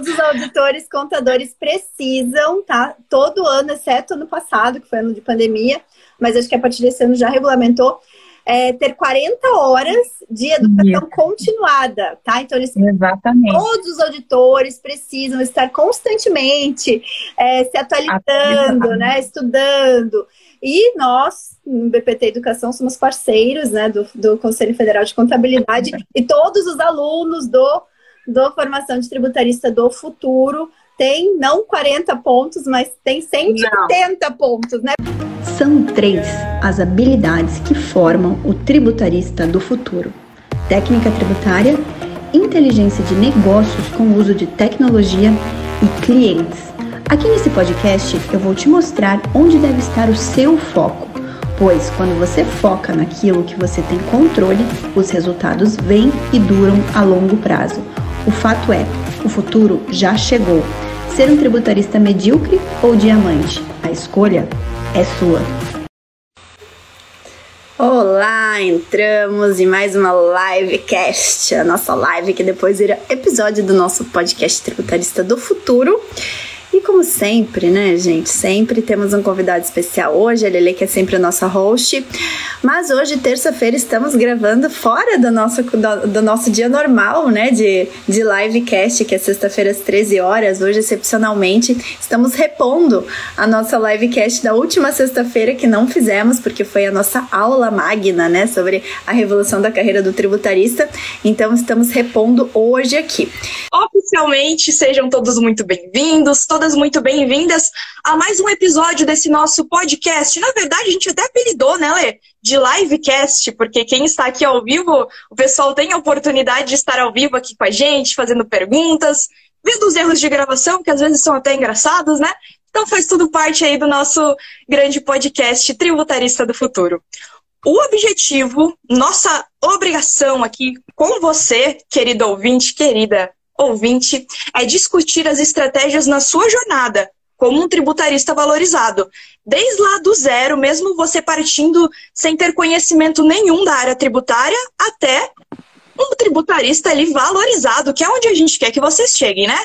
todos os auditores, contadores precisam, tá? Todo ano, exceto ano passado, que foi ano de pandemia, mas acho que a partir desse ano já regulamentou, é, ter 40 horas de educação Isso. continuada, tá? Então, eles, Exatamente. todos os auditores precisam estar constantemente é, se atualizando, né? Estudando. E nós, no BPT Educação, somos parceiros né, do, do Conselho Federal de Contabilidade e todos os alunos do, do Formação de Tributarista do Futuro têm não 40 pontos, mas tem 180 não. pontos, né? São três as habilidades que formam o tributarista do futuro: técnica tributária, inteligência de negócios com o uso de tecnologia e clientes. Aqui nesse podcast eu vou te mostrar onde deve estar o seu foco, pois quando você foca naquilo que você tem controle, os resultados vêm e duram a longo prazo. O fato é, o futuro já chegou. Ser um tributarista medíocre ou diamante? A escolha é sua. Olá, entramos em mais uma livecast, a nossa live que depois vira episódio do nosso podcast Tributarista do Futuro. E como sempre, né, gente? Sempre temos um convidado especial hoje, a Lele, que é sempre a nossa host. Mas hoje, terça-feira, estamos gravando fora do nosso, do, do, nosso dia normal, né? De, de livecast, que é sexta-feira às 13 horas. Hoje, excepcionalmente, estamos repondo a nossa livecast da última sexta-feira que não fizemos, porque foi a nossa aula magna, né? Sobre a revolução da carreira do tributarista. Então, estamos repondo hoje aqui. Oficialmente, sejam todos muito bem-vindos todas muito bem-vindas a mais um episódio desse nosso podcast. Na verdade, a gente até apelidou, né, Lê? De livecast, porque quem está aqui ao vivo, o pessoal tem a oportunidade de estar ao vivo aqui com a gente, fazendo perguntas, vendo os erros de gravação, que às vezes são até engraçados, né? Então faz tudo parte aí do nosso grande podcast Tributarista do Futuro. O objetivo, nossa obrigação aqui com você, querido ouvinte, querida ouvinte é discutir as estratégias na sua jornada como um tributarista valorizado. Desde lá do zero, mesmo você partindo sem ter conhecimento nenhum da área tributária, até um tributarista ali valorizado, que é onde a gente quer que vocês cheguem, né?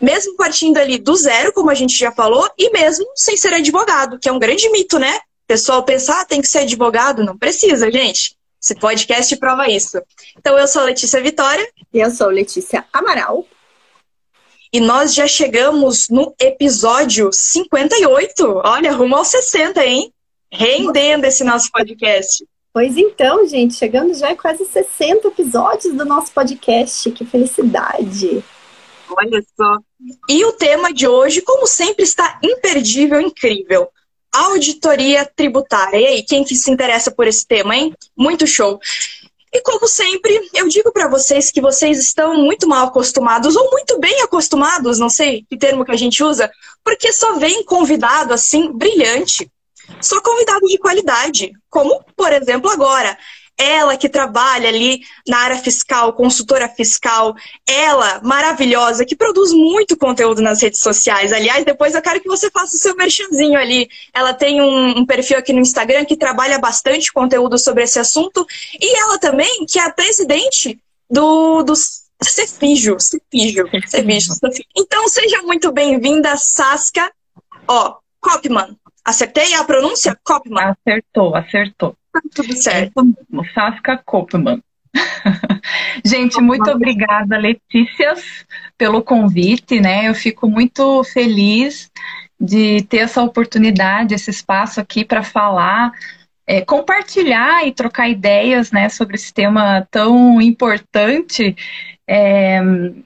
Mesmo partindo ali do zero, como a gente já falou, e mesmo sem ser advogado, que é um grande mito, né? O pessoal pensar, ah, tem que ser advogado, não precisa, gente. Esse podcast prova isso. Então, eu sou a Letícia Vitória. E eu sou Letícia Amaral. E nós já chegamos no episódio 58. Olha, rumo aos 60, hein? Rendendo esse nosso podcast. Pois então, gente, chegamos já a quase 60 episódios do nosso podcast. Que felicidade! Olha só. E o tema de hoje, como sempre, está imperdível, incrível auditoria tributária. E aí, quem que se interessa por esse tema, hein? Muito show. E como sempre, eu digo para vocês que vocês estão muito mal acostumados ou muito bem acostumados, não sei que termo que a gente usa, porque só vem convidado assim brilhante. Só convidado de qualidade, como por exemplo agora. Ela que trabalha ali na área fiscal, consultora fiscal, ela maravilhosa, que produz muito conteúdo nas redes sociais. Aliás, depois eu quero que você faça o seu merchanzinho ali. Ela tem um, um perfil aqui no Instagram que trabalha bastante conteúdo sobre esse assunto. E ela também, que é a presidente do, do Cefijo, Cefijo, Cefijo. Então seja muito bem-vinda, Saskia. Ó, Kopman. Acertei a pronúncia? Kopman. Acertou, acertou. Tudo certo. É Saskia Kopman. Gente, muito obrigada, Letícia, pelo convite, né? Eu fico muito feliz de ter essa oportunidade, esse espaço aqui para falar, é, compartilhar e trocar ideias, né, sobre esse tema tão importante é,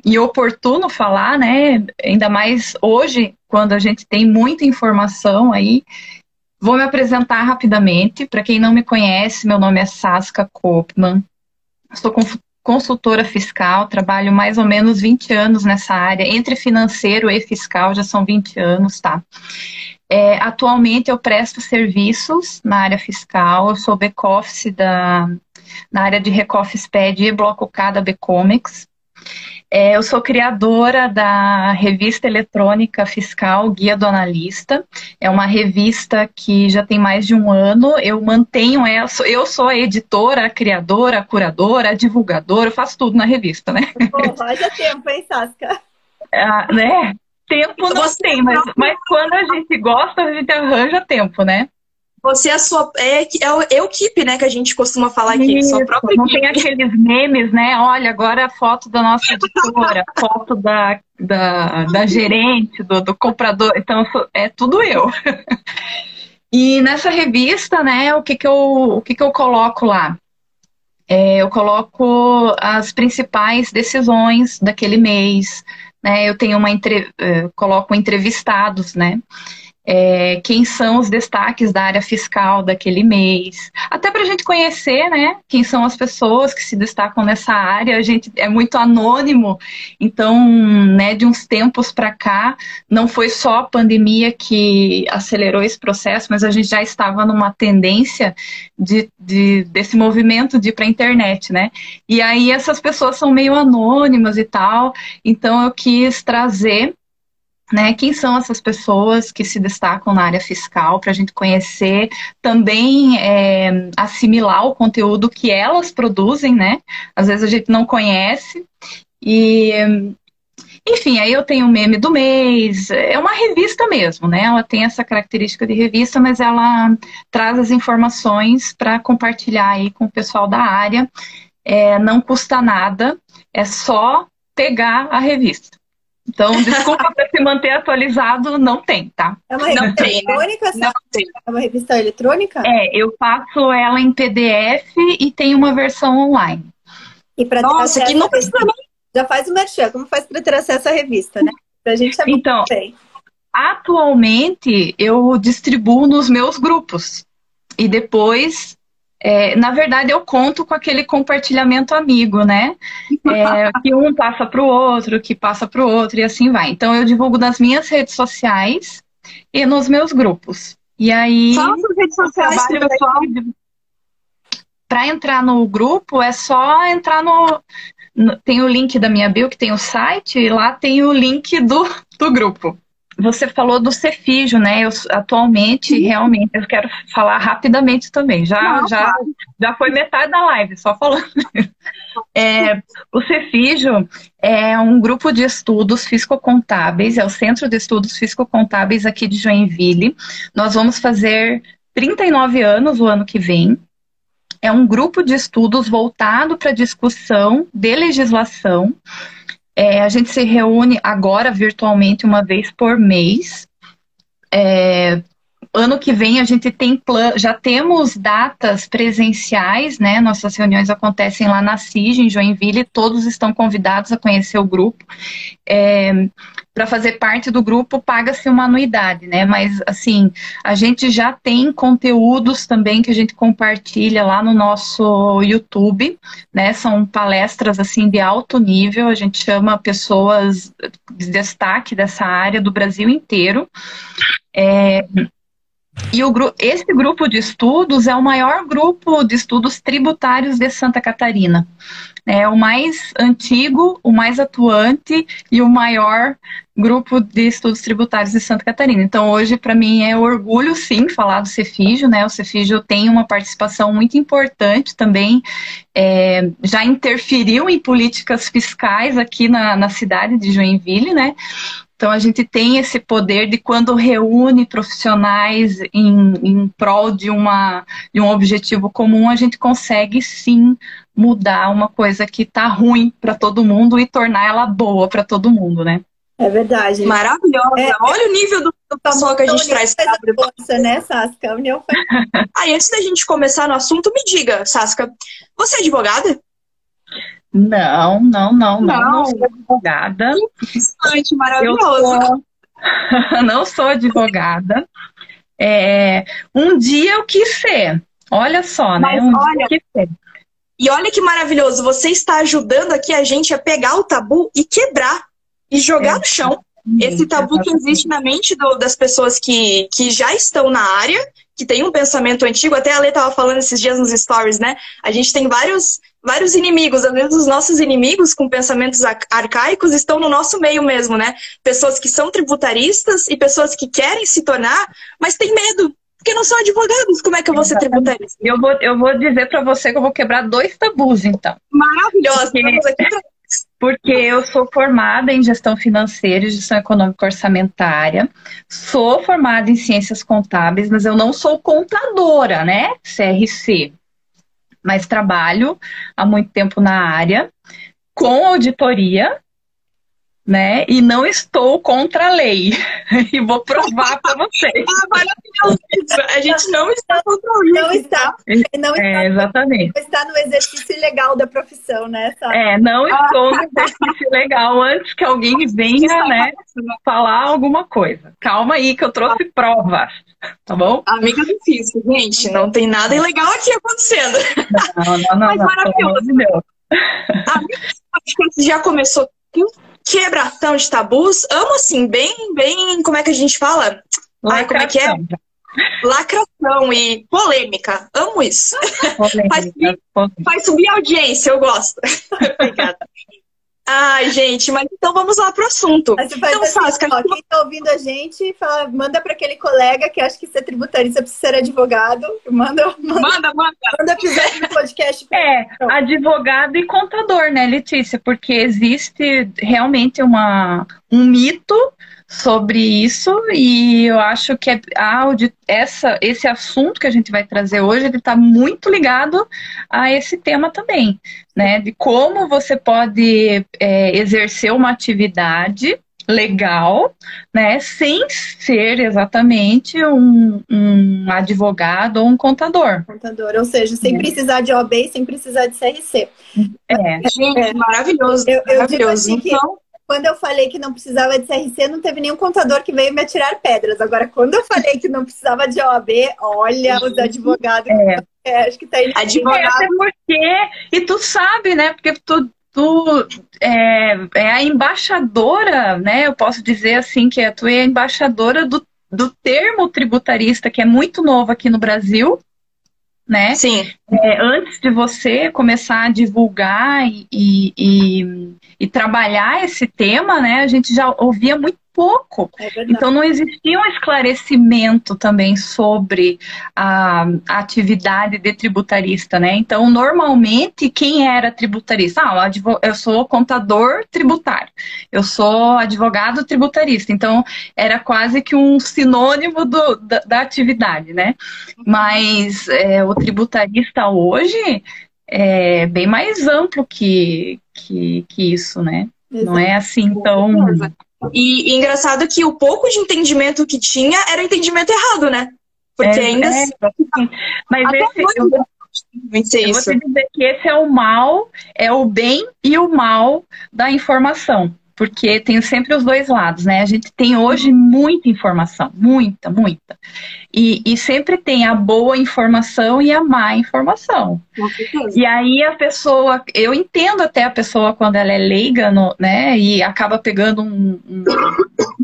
e oportuno falar, né? Ainda mais hoje, quando a gente tem muita informação aí Vou me apresentar rapidamente. Para quem não me conhece, meu nome é Saska Kopman. Sou consultora fiscal, trabalho mais ou menos 20 anos nessa área, entre financeiro e fiscal, já são 20 anos, tá? É, atualmente eu presto serviços na área fiscal, eu sou back-office da, na área de Recoffice Pad e Bloco K da Becomics. É, eu sou criadora da revista eletrônica fiscal Guia do Analista. É uma revista que já tem mais de um ano. Eu mantenho ela. Eu sou a editora, a criadora, a curadora, a divulgadora. Eu faço tudo na revista, né? Pô, haja tempo, hein, Sasca? ah, né? Tempo não Você tem, mas, mas quando a gente gosta, a gente arranja tempo, né? Você é a sua. É, é o equipe, né? Que a gente costuma falar aqui. Isso, sua própria não equipe. tem aqueles memes, né? Olha, agora a foto da nossa editora, foto da, da, da gerente, do, do comprador. Então, é tudo eu. E nessa revista, né, o que, que, eu, o que, que eu coloco lá? É, eu coloco as principais decisões daquele mês, né? Eu tenho uma entre, uh, coloco entrevistados, né? É, quem são os destaques da área fiscal daquele mês, até para a gente conhecer, né, quem são as pessoas que se destacam nessa área. A gente é muito anônimo, então, né, de uns tempos para cá, não foi só a pandemia que acelerou esse processo, mas a gente já estava numa tendência de, de desse movimento de ir para a internet, né? E aí essas pessoas são meio anônimas e tal, então eu quis trazer né, quem são essas pessoas que se destacam na área fiscal, para a gente conhecer, também é, assimilar o conteúdo que elas produzem, né? Às vezes a gente não conhece. E, enfim, aí eu tenho o meme do mês, é uma revista mesmo, né? Ela tem essa característica de revista, mas ela traz as informações para compartilhar aí com o pessoal da área. É, não custa nada, é só pegar a revista. Então, desculpa para se manter atualizado, não tem, tá? É uma revista tem, né? eletrônica? Né? Não tem. É uma revista eletrônica? É, eu faço ela em PDF e tem uma versão online. E para Nossa, que não precisa Já faz o merchan, como faz para ter acesso à revista, né? Pra gente é Então, atualmente eu distribuo nos meus grupos. E depois é, na verdade, eu conto com aquele compartilhamento amigo, né? É, que um passa para o outro, que passa para o outro e assim vai. Então, eu divulgo nas minhas redes sociais e nos meus grupos. E aí. Fala redes sociais, pessoal. Para entrar no grupo, é só entrar no, no, Tem o link da minha bio, que tem o site, e lá tem o link do, do grupo. Você falou do Cefígio, né? Eu, atualmente, Sim. realmente, eu quero falar rapidamente também. Já, Não, já, claro. já foi metade da live, só falando. É, o Cefígio é um grupo de estudos fiscocontábeis, é o Centro de Estudos Fiscocontábeis aqui de Joinville. Nós vamos fazer 39 anos o ano que vem. É um grupo de estudos voltado para discussão de legislação é, a gente se reúne agora virtualmente uma vez por mês. É, ano que vem a gente tem já temos datas presenciais, né? Nossas reuniões acontecem lá na CIG, em Joinville, todos estão convidados a conhecer o grupo. É, para fazer parte do grupo paga-se uma anuidade, né? Mas assim, a gente já tem conteúdos também que a gente compartilha lá no nosso YouTube, né? São palestras assim de alto nível, a gente chama pessoas de destaque dessa área do Brasil inteiro. É, e o, esse grupo de estudos é o maior grupo de estudos tributários de Santa Catarina. É o mais antigo, o mais atuante e o maior grupo de estudos tributários de Santa Catarina. Então, hoje, para mim, é orgulho, sim, falar do Cefígio, né? O Cefígio tem uma participação muito importante também, é, já interferiu em políticas fiscais aqui na, na cidade de Joinville, né? Então, a gente tem esse poder de quando reúne profissionais em, em prol de, uma, de um objetivo comum, a gente consegue sim mudar uma coisa que está ruim para todo mundo e tornar ela boa para todo mundo, né? É verdade. Maravilhosa. É, Olha o nível do, do pessoal que a gente traz para força, né, Sasca? A união faz... Aí, antes da gente começar no assunto, me diga, Sasca, você é advogada? Não, não, não, não, não, sou advogada. Interessante, maravilhoso. Sou... não sou advogada. É, um dia eu quis ser. Olha só, né? um olha, dia eu quis ser. E olha que maravilhoso, você está ajudando aqui a gente a pegar o tabu e quebrar e jogar é. no chão. Esse tabu que existe na mente do, das pessoas que, que já estão na área, que tem um pensamento antigo, até a Lê estava falando esses dias nos stories, né? A gente tem vários, vários inimigos, às vezes os nossos inimigos com pensamentos arcaicos estão no nosso meio mesmo, né? Pessoas que são tributaristas e pessoas que querem se tornar, mas têm medo, porque não são advogados. Como é que eu vou ser tributarista? Eu vou, eu vou dizer para você que eu vou quebrar dois tabus, então. Maravilhoso. Porque... Porque eu sou formada em gestão financeira e gestão econômica orçamentária, sou formada em ciências contábeis, mas eu não sou contadora, né? CRC. Mas trabalho há muito tempo na área com auditoria, né? E não estou contra a lei. e vou provar para vocês. ah, maravilhoso. A gente não está contra a lei. Não está. Não está, é, exatamente. Não está no exercício legal da profissão, né? É, não estou no exercício legal antes que alguém venha, né, falar alguma coisa. Calma aí que eu trouxe provas. Tá bom? Amiga difícil, gente. Não tem nada ilegal aqui acontecendo. Não, não, não. Mas não, maravilhoso. Não, Amiga, já começou quebração de tabus. Amo assim, bem, bem, como é que a gente fala? Ai, como é que é? Lacração e polêmica. Amo isso. Polêmica, faz, subir, faz subir a audiência, eu gosto. Obrigada. Ai, gente, mas então vamos lá pro assunto. Mas então, assim, Saskia, ó, quem tá ouvindo a gente, fala, manda para aquele colega que acha que ser tributarista precisa ser advogado. Manda, manda, manda. Manda, manda episódio do podcast. É, advogado e contador, né, Letícia? Porque existe realmente uma, um mito sobre isso e eu acho que a essa, esse assunto que a gente vai trazer hoje ele está muito ligado a esse tema também, né? De como você pode é, exercer uma atividade legal, né, sem ser exatamente um, um, advogado ou um contador. Contador, ou seja, sem é. precisar de OAB e sem precisar de CRC. É, Gente, é. maravilhoso, eu, eu maravilhoso. Assim então, quando eu falei que não precisava de CRC, não teve nenhum contador que veio me atirar pedras. Agora, quando eu falei que não precisava de OAB, olha, os advogados. É. É, acho que tá aí. Advogado. É, até porque. E tu sabe, né? Porque tu, tu é, é, a embaixadora, né? Eu posso dizer assim que tu é a embaixadora do, do termo tributarista, que é muito novo aqui no Brasil né? Sim. É, antes de você começar a divulgar e, e, e, trabalhar esse tema, né? A gente já ouvia muito pouco. É então não existia um esclarecimento também sobre a, a, atividade de tributarista, né? Então, normalmente, quem era tributarista? Ah, eu sou contador tributário, eu sou advogado tributarista. Então, era quase que um sinônimo do, da, da, atividade, né? Mas é, o tributarista hoje é bem mais amplo que, que, que isso, né? Exato. Não é assim tão e, e, engraçado que o pouco de entendimento que tinha era entendimento errado, né? Porque é, ainda. É, assim, mas esse, eu, eu vou te dizer que esse é o mal, é o bem e o mal da informação porque tem sempre os dois lados, né? A gente tem hoje muita informação, muita, muita. E, e sempre tem a boa informação e a má informação. E aí a pessoa, eu entendo até a pessoa quando ela é leiga, no, né? E acaba pegando um, um,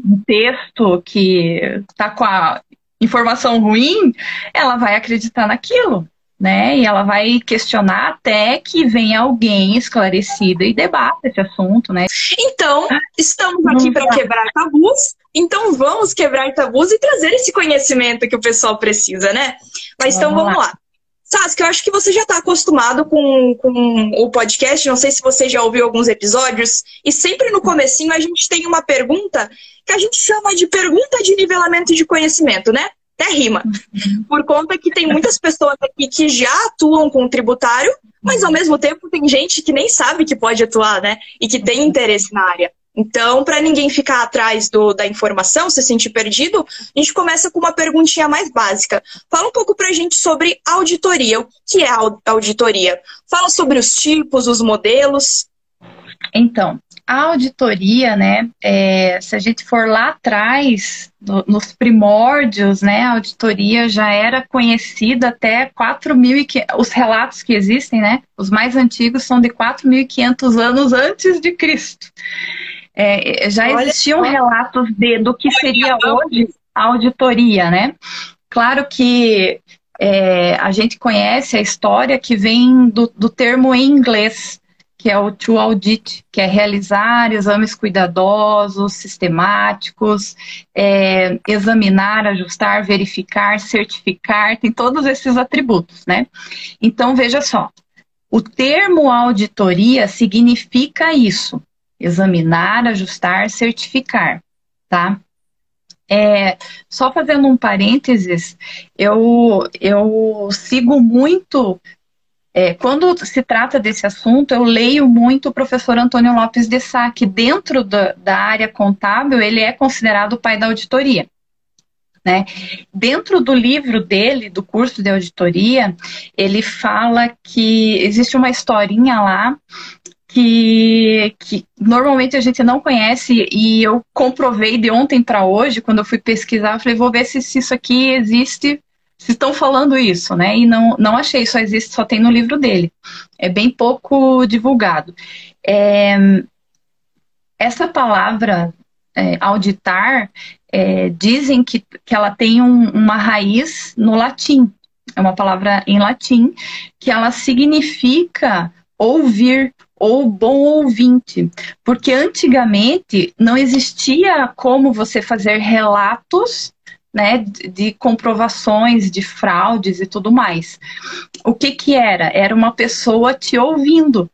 um texto que tá com a informação ruim, ela vai acreditar naquilo né? E ela vai questionar até que venha alguém esclarecido e debata esse assunto, né? Então, estamos aqui para quebrar tabus. Então, vamos quebrar tabus e trazer esse conhecimento que o pessoal precisa, né? Mas então, vamos lá. Saskia, eu acho que você já está acostumado com, com o podcast, não sei se você já ouviu alguns episódios, e sempre no comecinho a gente tem uma pergunta que a gente chama de pergunta de nivelamento de conhecimento, né? Até rima. Por conta que tem muitas pessoas aqui que já atuam com o tributário, mas ao mesmo tempo tem gente que nem sabe que pode atuar, né? E que tem interesse na área. Então, para ninguém ficar atrás do, da informação, se sentir perdido, a gente começa com uma perguntinha mais básica. Fala um pouco para a gente sobre auditoria. O que é auditoria? Fala sobre os tipos, os modelos. Então, a auditoria, né, é, se a gente for lá atrás, no, nos primórdios, né, a auditoria já era conhecida até 4.500, os relatos que existem, né, os mais antigos são de 4.500 anos antes de Cristo. É, já Olha existiam só. relatos de, do que seria hoje a auditoria, né? Claro que é, a gente conhece a história que vem do, do termo em inglês, que é o to audit, que é realizar exames cuidadosos, sistemáticos, é, examinar, ajustar, verificar, certificar, tem todos esses atributos, né? Então, veja só, O termo auditoria significa isso: examinar, ajustar, certificar, tá? É, só fazendo um parênteses, eu, eu sigo muito é, quando se trata desse assunto, eu leio muito o professor Antônio Lopes de Sá, que dentro da, da área contábil, ele é considerado o pai da auditoria. Né? Dentro do livro dele, do curso de auditoria, ele fala que existe uma historinha lá que, que normalmente a gente não conhece e eu comprovei de ontem para hoje, quando eu fui pesquisar, eu falei, vou ver se, se isso aqui existe se estão falando isso, né? E não, não achei, só existe, só tem no livro dele. É bem pouco divulgado. É, essa palavra é, auditar, é, dizem que, que ela tem um, uma raiz no latim. É uma palavra em latim que ela significa ouvir ou bom ouvinte, porque antigamente não existia como você fazer relatos né, de comprovações de fraudes e tudo mais. O que que era? Era uma pessoa te ouvindo,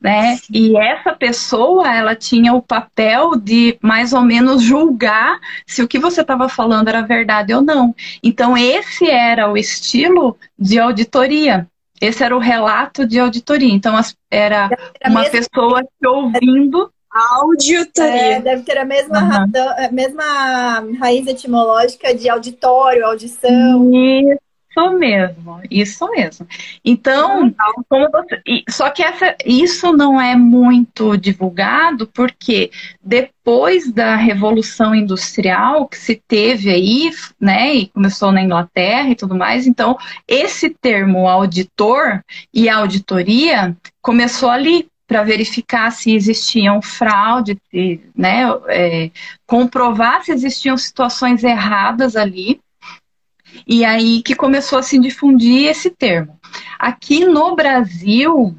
né? E essa pessoa, ela tinha o papel de mais ou menos julgar se o que você estava falando era verdade ou não. Então esse era o estilo de auditoria. Esse era o relato de auditoria. Então era uma pessoa te ouvindo Auditoria. É, deve ter a mesma, uhum. razão, a mesma raiz etimológica de auditório, audição. Isso mesmo, isso mesmo. Então, você, só que essa, isso não é muito divulgado porque depois da Revolução Industrial que se teve aí, né, e começou na Inglaterra e tudo mais, então esse termo auditor e auditoria começou ali, para verificar se existiam fraude, né, é, comprovar se existiam situações erradas ali, e aí que começou a se difundir esse termo. Aqui no Brasil,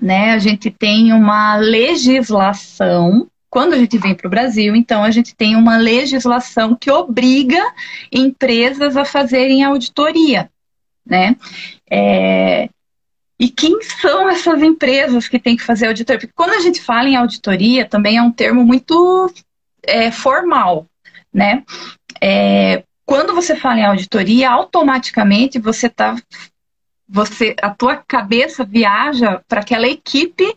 né, a gente tem uma legislação. Quando a gente vem para o Brasil, então a gente tem uma legislação que obriga empresas a fazerem auditoria, né? É, e quem são essas empresas que têm que fazer auditoria? Porque quando a gente fala em auditoria, também é um termo muito é, formal, né? É, quando você fala em auditoria, automaticamente você tá, você, a tua cabeça viaja para aquela equipe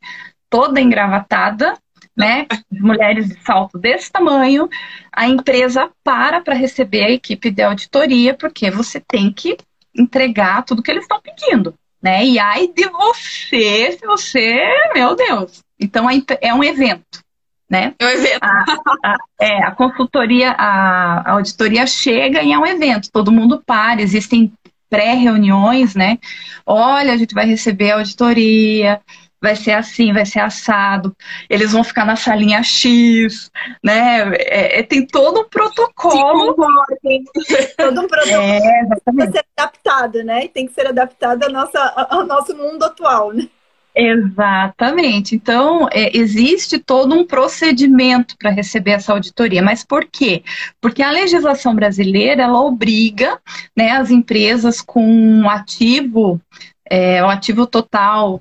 toda engravatada, né? Mulheres de salto desse tamanho, a empresa para para receber a equipe de auditoria, porque você tem que entregar tudo que eles estão pedindo né? E ai de você, se você, meu Deus. Então é um evento, né? É um evento. A, a, é, a consultoria, a, a auditoria chega e é um evento, todo mundo para, existem pré-reuniões, né? Olha, a gente vai receber a auditoria, vai ser assim, vai ser assado, eles vão ficar na salinha X, né? É, é, tem todo um protocolo. todo um protocolo é, tem que ser adaptado, né? Tem que ser adaptado ao nosso, ao nosso mundo atual, né? Exatamente. Então, é, existe todo um procedimento para receber essa auditoria. Mas por quê? Porque a legislação brasileira ela obriga né, as empresas com um ativo, é, um ativo total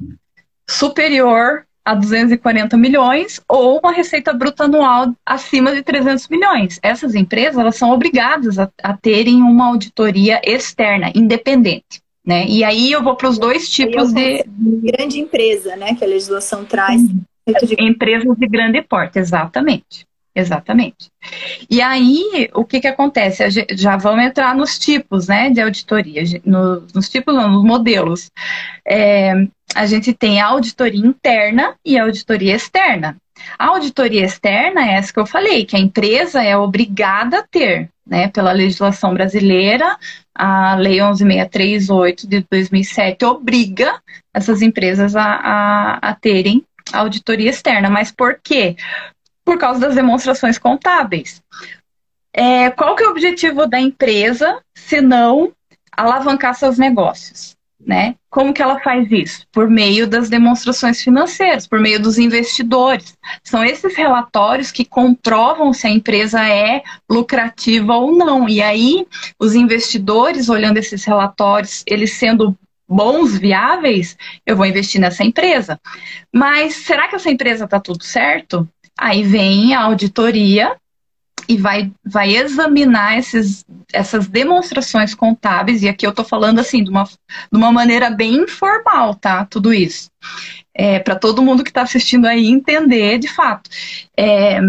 superior a 240 milhões ou uma receita bruta anual acima de 300 milhões. Essas empresas elas são obrigadas a, a terem uma auditoria externa, independente. Né? E aí eu vou para os dois tipos de. Grande empresa, né? Que a legislação traz. De... Empresas de grande porte, exatamente. Exatamente. E aí, o que, que acontece? Já vamos entrar nos tipos né, de auditoria, nos, nos tipos, não, nos modelos. É, a gente tem a auditoria interna e a auditoria externa. A auditoria externa é essa que eu falei, que a empresa é obrigada a ter, né, pela legislação brasileira, a Lei 11.638 de 2007 obriga essas empresas a, a, a terem auditoria externa. Mas por quê? por causa das demonstrações contábeis. É, qual que é o objetivo da empresa, se não alavancar seus negócios? Né? Como que ela faz isso? Por meio das demonstrações financeiras, por meio dos investidores. São esses relatórios que comprovam se a empresa é lucrativa ou não. E aí, os investidores, olhando esses relatórios, eles sendo bons, viáveis, eu vou investir nessa empresa. Mas será que essa empresa está tudo certo? Aí vem a auditoria e vai, vai examinar esses, essas demonstrações contábeis, e aqui eu estou falando assim, de uma, de uma maneira bem informal, tá? Tudo isso. É, Para todo mundo que está assistindo aí entender de fato. É,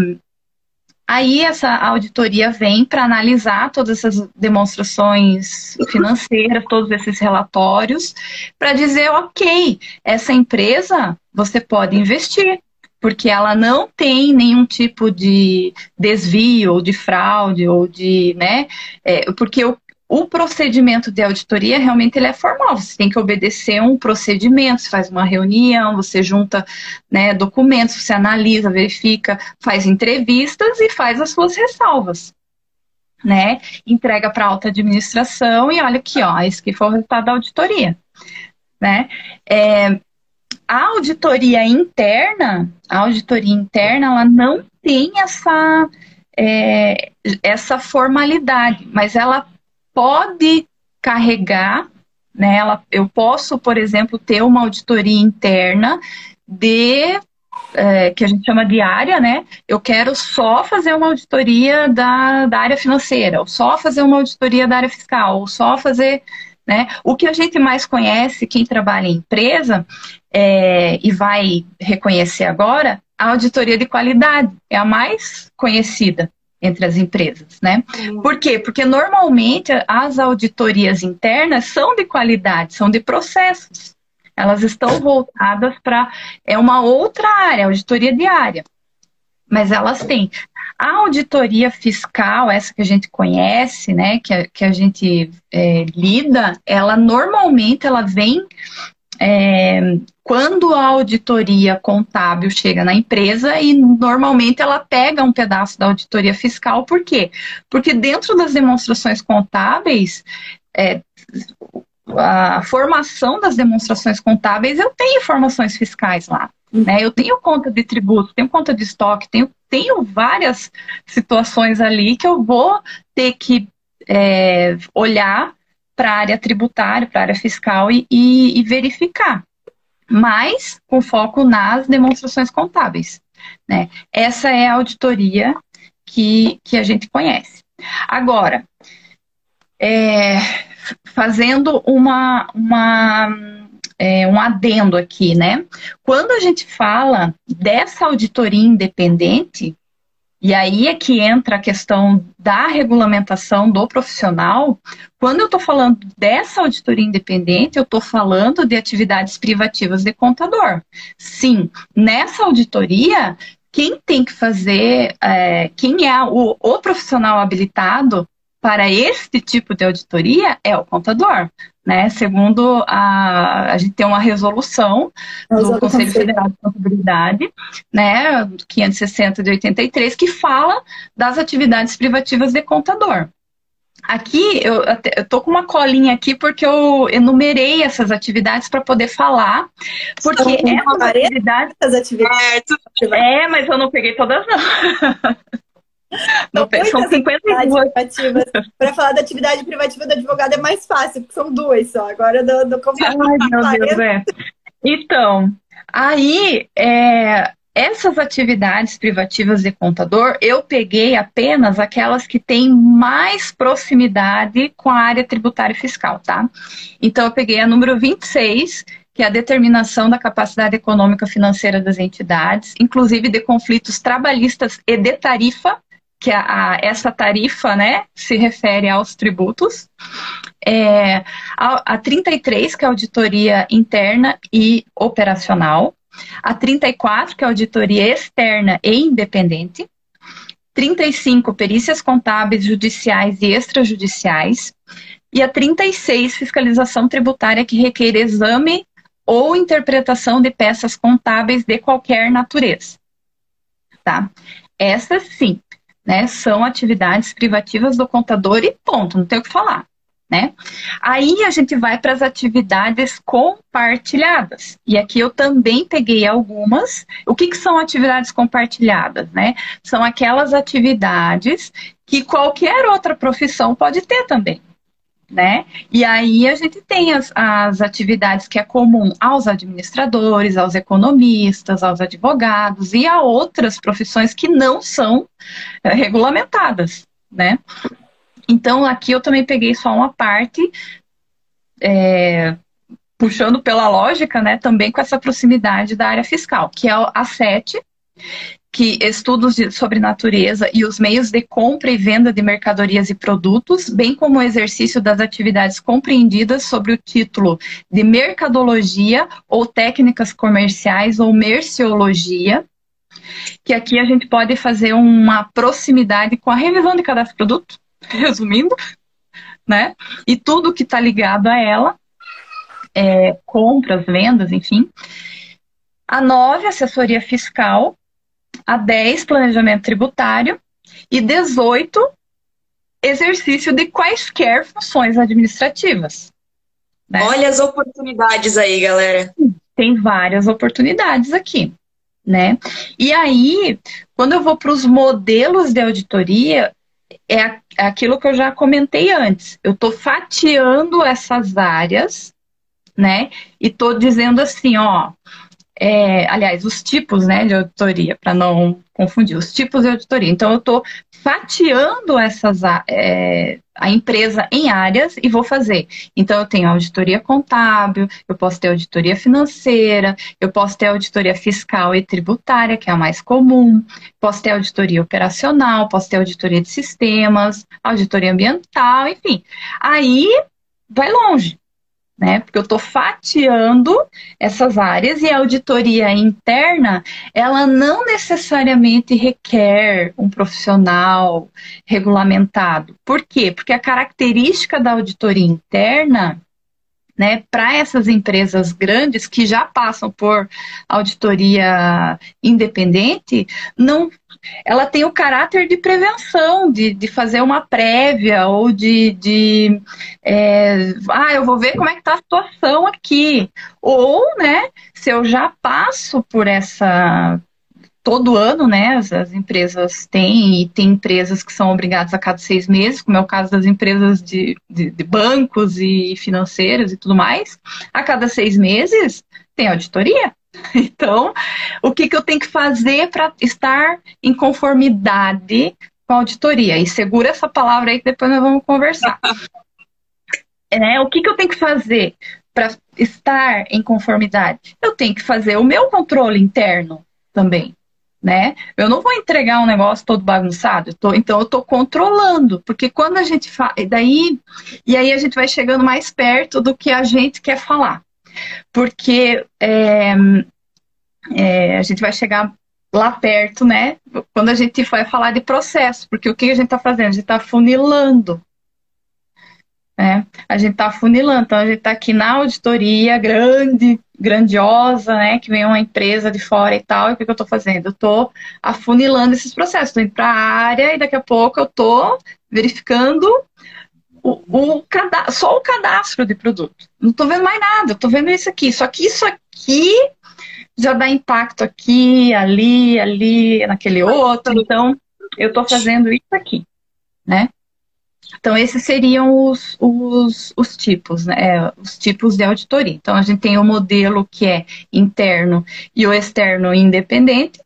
Aí essa auditoria vem para analisar todas essas demonstrações financeiras, todos esses relatórios, para dizer, ok, essa empresa você pode investir, porque ela não tem nenhum tipo de desvio ou de fraude ou de, né? É, porque o, o procedimento de auditoria realmente ele é formal. Você tem que obedecer um procedimento. Você faz uma reunião, você junta né, documentos, você analisa, verifica, faz entrevistas e faz as suas ressalvas. Né? Entrega para a alta administração e olha aqui, ó, esse que foi o resultado da auditoria. Né? É, a auditoria interna, a auditoria interna, ela não tem essa, é, essa formalidade, mas ela pode carregar, né? Ela, eu posso, por exemplo, ter uma auditoria interna de é, que a gente chama de área, né? Eu quero só fazer uma auditoria da, da área financeira, ou só fazer uma auditoria da área fiscal, ou só fazer. Né? O que a gente mais conhece, quem trabalha em empresa, é, e vai reconhecer agora, a auditoria de qualidade é a mais conhecida entre as empresas, né? Uhum. Por quê? Porque normalmente as auditorias internas são de qualidade, são de processos. Elas estão voltadas para é uma outra área, auditoria diária. Mas elas têm a auditoria fiscal, essa que a gente conhece, né, que a, que a gente é, lida, ela normalmente ela vem é, quando a auditoria contábil chega na empresa e normalmente ela pega um pedaço da auditoria fiscal, por quê? Porque dentro das demonstrações contábeis, é, a formação das demonstrações contábeis, eu tenho informações fiscais lá. Né? Eu tenho conta de tributo, tenho conta de estoque, tenho, tenho várias situações ali que eu vou ter que é, olhar para a área tributária, para a área fiscal e, e, e verificar, mas com foco nas demonstrações contábeis. Né? Essa é a auditoria que, que a gente conhece. Agora, é, fazendo uma, uma, é, um adendo aqui, né? Quando a gente fala dessa auditoria independente, e aí é que entra a questão da regulamentação do profissional. Quando eu estou falando dessa auditoria independente, eu estou falando de atividades privativas de contador. Sim, nessa auditoria, quem tem que fazer, é, quem é o, o profissional habilitado para este tipo de auditoria é o contador. Né? Segundo a, a gente tem uma resolução do Conselho Federal de Contabilidade, né, 560 de 83, que fala das atividades privativas de contador. Aqui eu estou com uma colinha aqui porque eu enumerei essas atividades para poder falar. Porque essas atividades, atividades. É, mas eu não peguei todas, não. Não, são 52 privativas. Para falar da atividade privativa do advogado é mais fácil, porque são duas só. Agora do, do Ai, meu Deus, é. Então, aí, é, essas atividades privativas de contador, eu peguei apenas aquelas que têm mais proximidade com a área tributária e fiscal, tá? Então, eu peguei a número 26, que é a determinação da capacidade econômica financeira das entidades, inclusive de conflitos trabalhistas e de tarifa, que a, a, essa tarifa né, se refere aos tributos. É, a, a 33, que é auditoria interna e operacional. A 34, que é auditoria externa e independente. 35, perícias contábeis, judiciais e extrajudiciais. E a 36, fiscalização tributária que requer exame ou interpretação de peças contábeis de qualquer natureza. Tá? Essas sim, né? São atividades privativas do contador e ponto, não tem o que falar. Né? Aí a gente vai para as atividades compartilhadas. E aqui eu também peguei algumas. O que, que são atividades compartilhadas? Né? São aquelas atividades que qualquer outra profissão pode ter também. Né? E aí a gente tem as, as atividades que é comum aos administradores, aos economistas, aos advogados e a outras profissões que não são é, regulamentadas, né? Então aqui eu também peguei só uma parte, é, puxando pela lógica, né? Também com essa proximidade da área fiscal, que é a sete que estudos de, sobre natureza e os meios de compra e venda de mercadorias e produtos, bem como o exercício das atividades compreendidas sobre o título de mercadologia ou técnicas comerciais ou merciologia, que aqui a gente pode fazer uma proximidade com a revisão de cadastro de produto, resumindo, né? E tudo que está ligado a ela, é, compras, vendas, enfim. A nove, assessoria fiscal, a 10, planejamento tributário, e 18, exercício de quaisquer funções administrativas. Né? Olha as oportunidades aí, galera. Tem várias oportunidades aqui. Né? E aí, quando eu vou para os modelos de auditoria, é aquilo que eu já comentei antes. Eu estou fatiando essas áreas, né? E estou dizendo assim, ó, é, aliás, os tipos né, de auditoria, para não confundir, os tipos de auditoria. Então, eu estou fatiando essas, é, a empresa em áreas e vou fazer. Então, eu tenho auditoria contábil, eu posso ter auditoria financeira, eu posso ter auditoria fiscal e tributária, que é a mais comum, posso ter auditoria operacional, posso ter auditoria de sistemas, auditoria ambiental, enfim. Aí vai longe né? Porque eu estou fatiando essas áreas e a auditoria interna, ela não necessariamente requer um profissional regulamentado. Por quê? Porque a característica da auditoria interna né, para essas empresas grandes que já passam por auditoria independente, não, ela tem o caráter de prevenção, de, de fazer uma prévia ou de, de é, ah, eu vou ver como é que está a situação aqui. Ou, né, se eu já passo por essa todo ano, né, as, as, empresas têm, e tem empresas que são obrigadas a cada seis meses, como é o caso das empresas de, de, de bancos e financeiras e tudo mais, a cada seis meses tem auditoria. Então, o que, que eu tenho que fazer para estar em conformidade com a auditoria? E segura essa palavra aí que depois nós vamos conversar. é, o que, que eu tenho que fazer para estar em conformidade? Eu tenho que fazer o meu controle interno também né? Eu não vou entregar um negócio todo bagunçado, eu tô, então eu estou controlando, porque quando a gente fala, daí e aí a gente vai chegando mais perto do que a gente quer falar, porque é, é, a gente vai chegar lá perto, né? Quando a gente vai falar de processo, porque o que a gente está fazendo? A gente está funilando né? A gente está funilando, então a gente está aqui na auditoria grande, grandiosa, né? Que vem uma empresa de fora e tal, e o que, que eu estou fazendo? Eu estou afunilando esses processos, estou indo para a área e daqui a pouco eu estou verificando o, o só o cadastro de produto. Não estou vendo mais nada, estou vendo isso aqui. Só que isso aqui já dá impacto aqui, ali, ali, naquele outro. Então, eu estou fazendo isso aqui, né? Então, esses seriam os, os, os tipos, né? É, os tipos de auditoria. Então, a gente tem o modelo que é interno e o externo independente,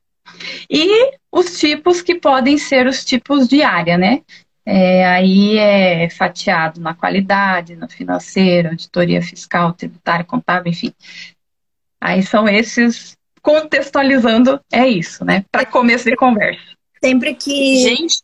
e os tipos que podem ser os tipos de área, né? É, aí é fatiado na qualidade, no financeiro, auditoria fiscal, tributária, contábil, enfim. Aí são esses, contextualizando, é isso, né? Para começo de conversa. Sempre que. Gente,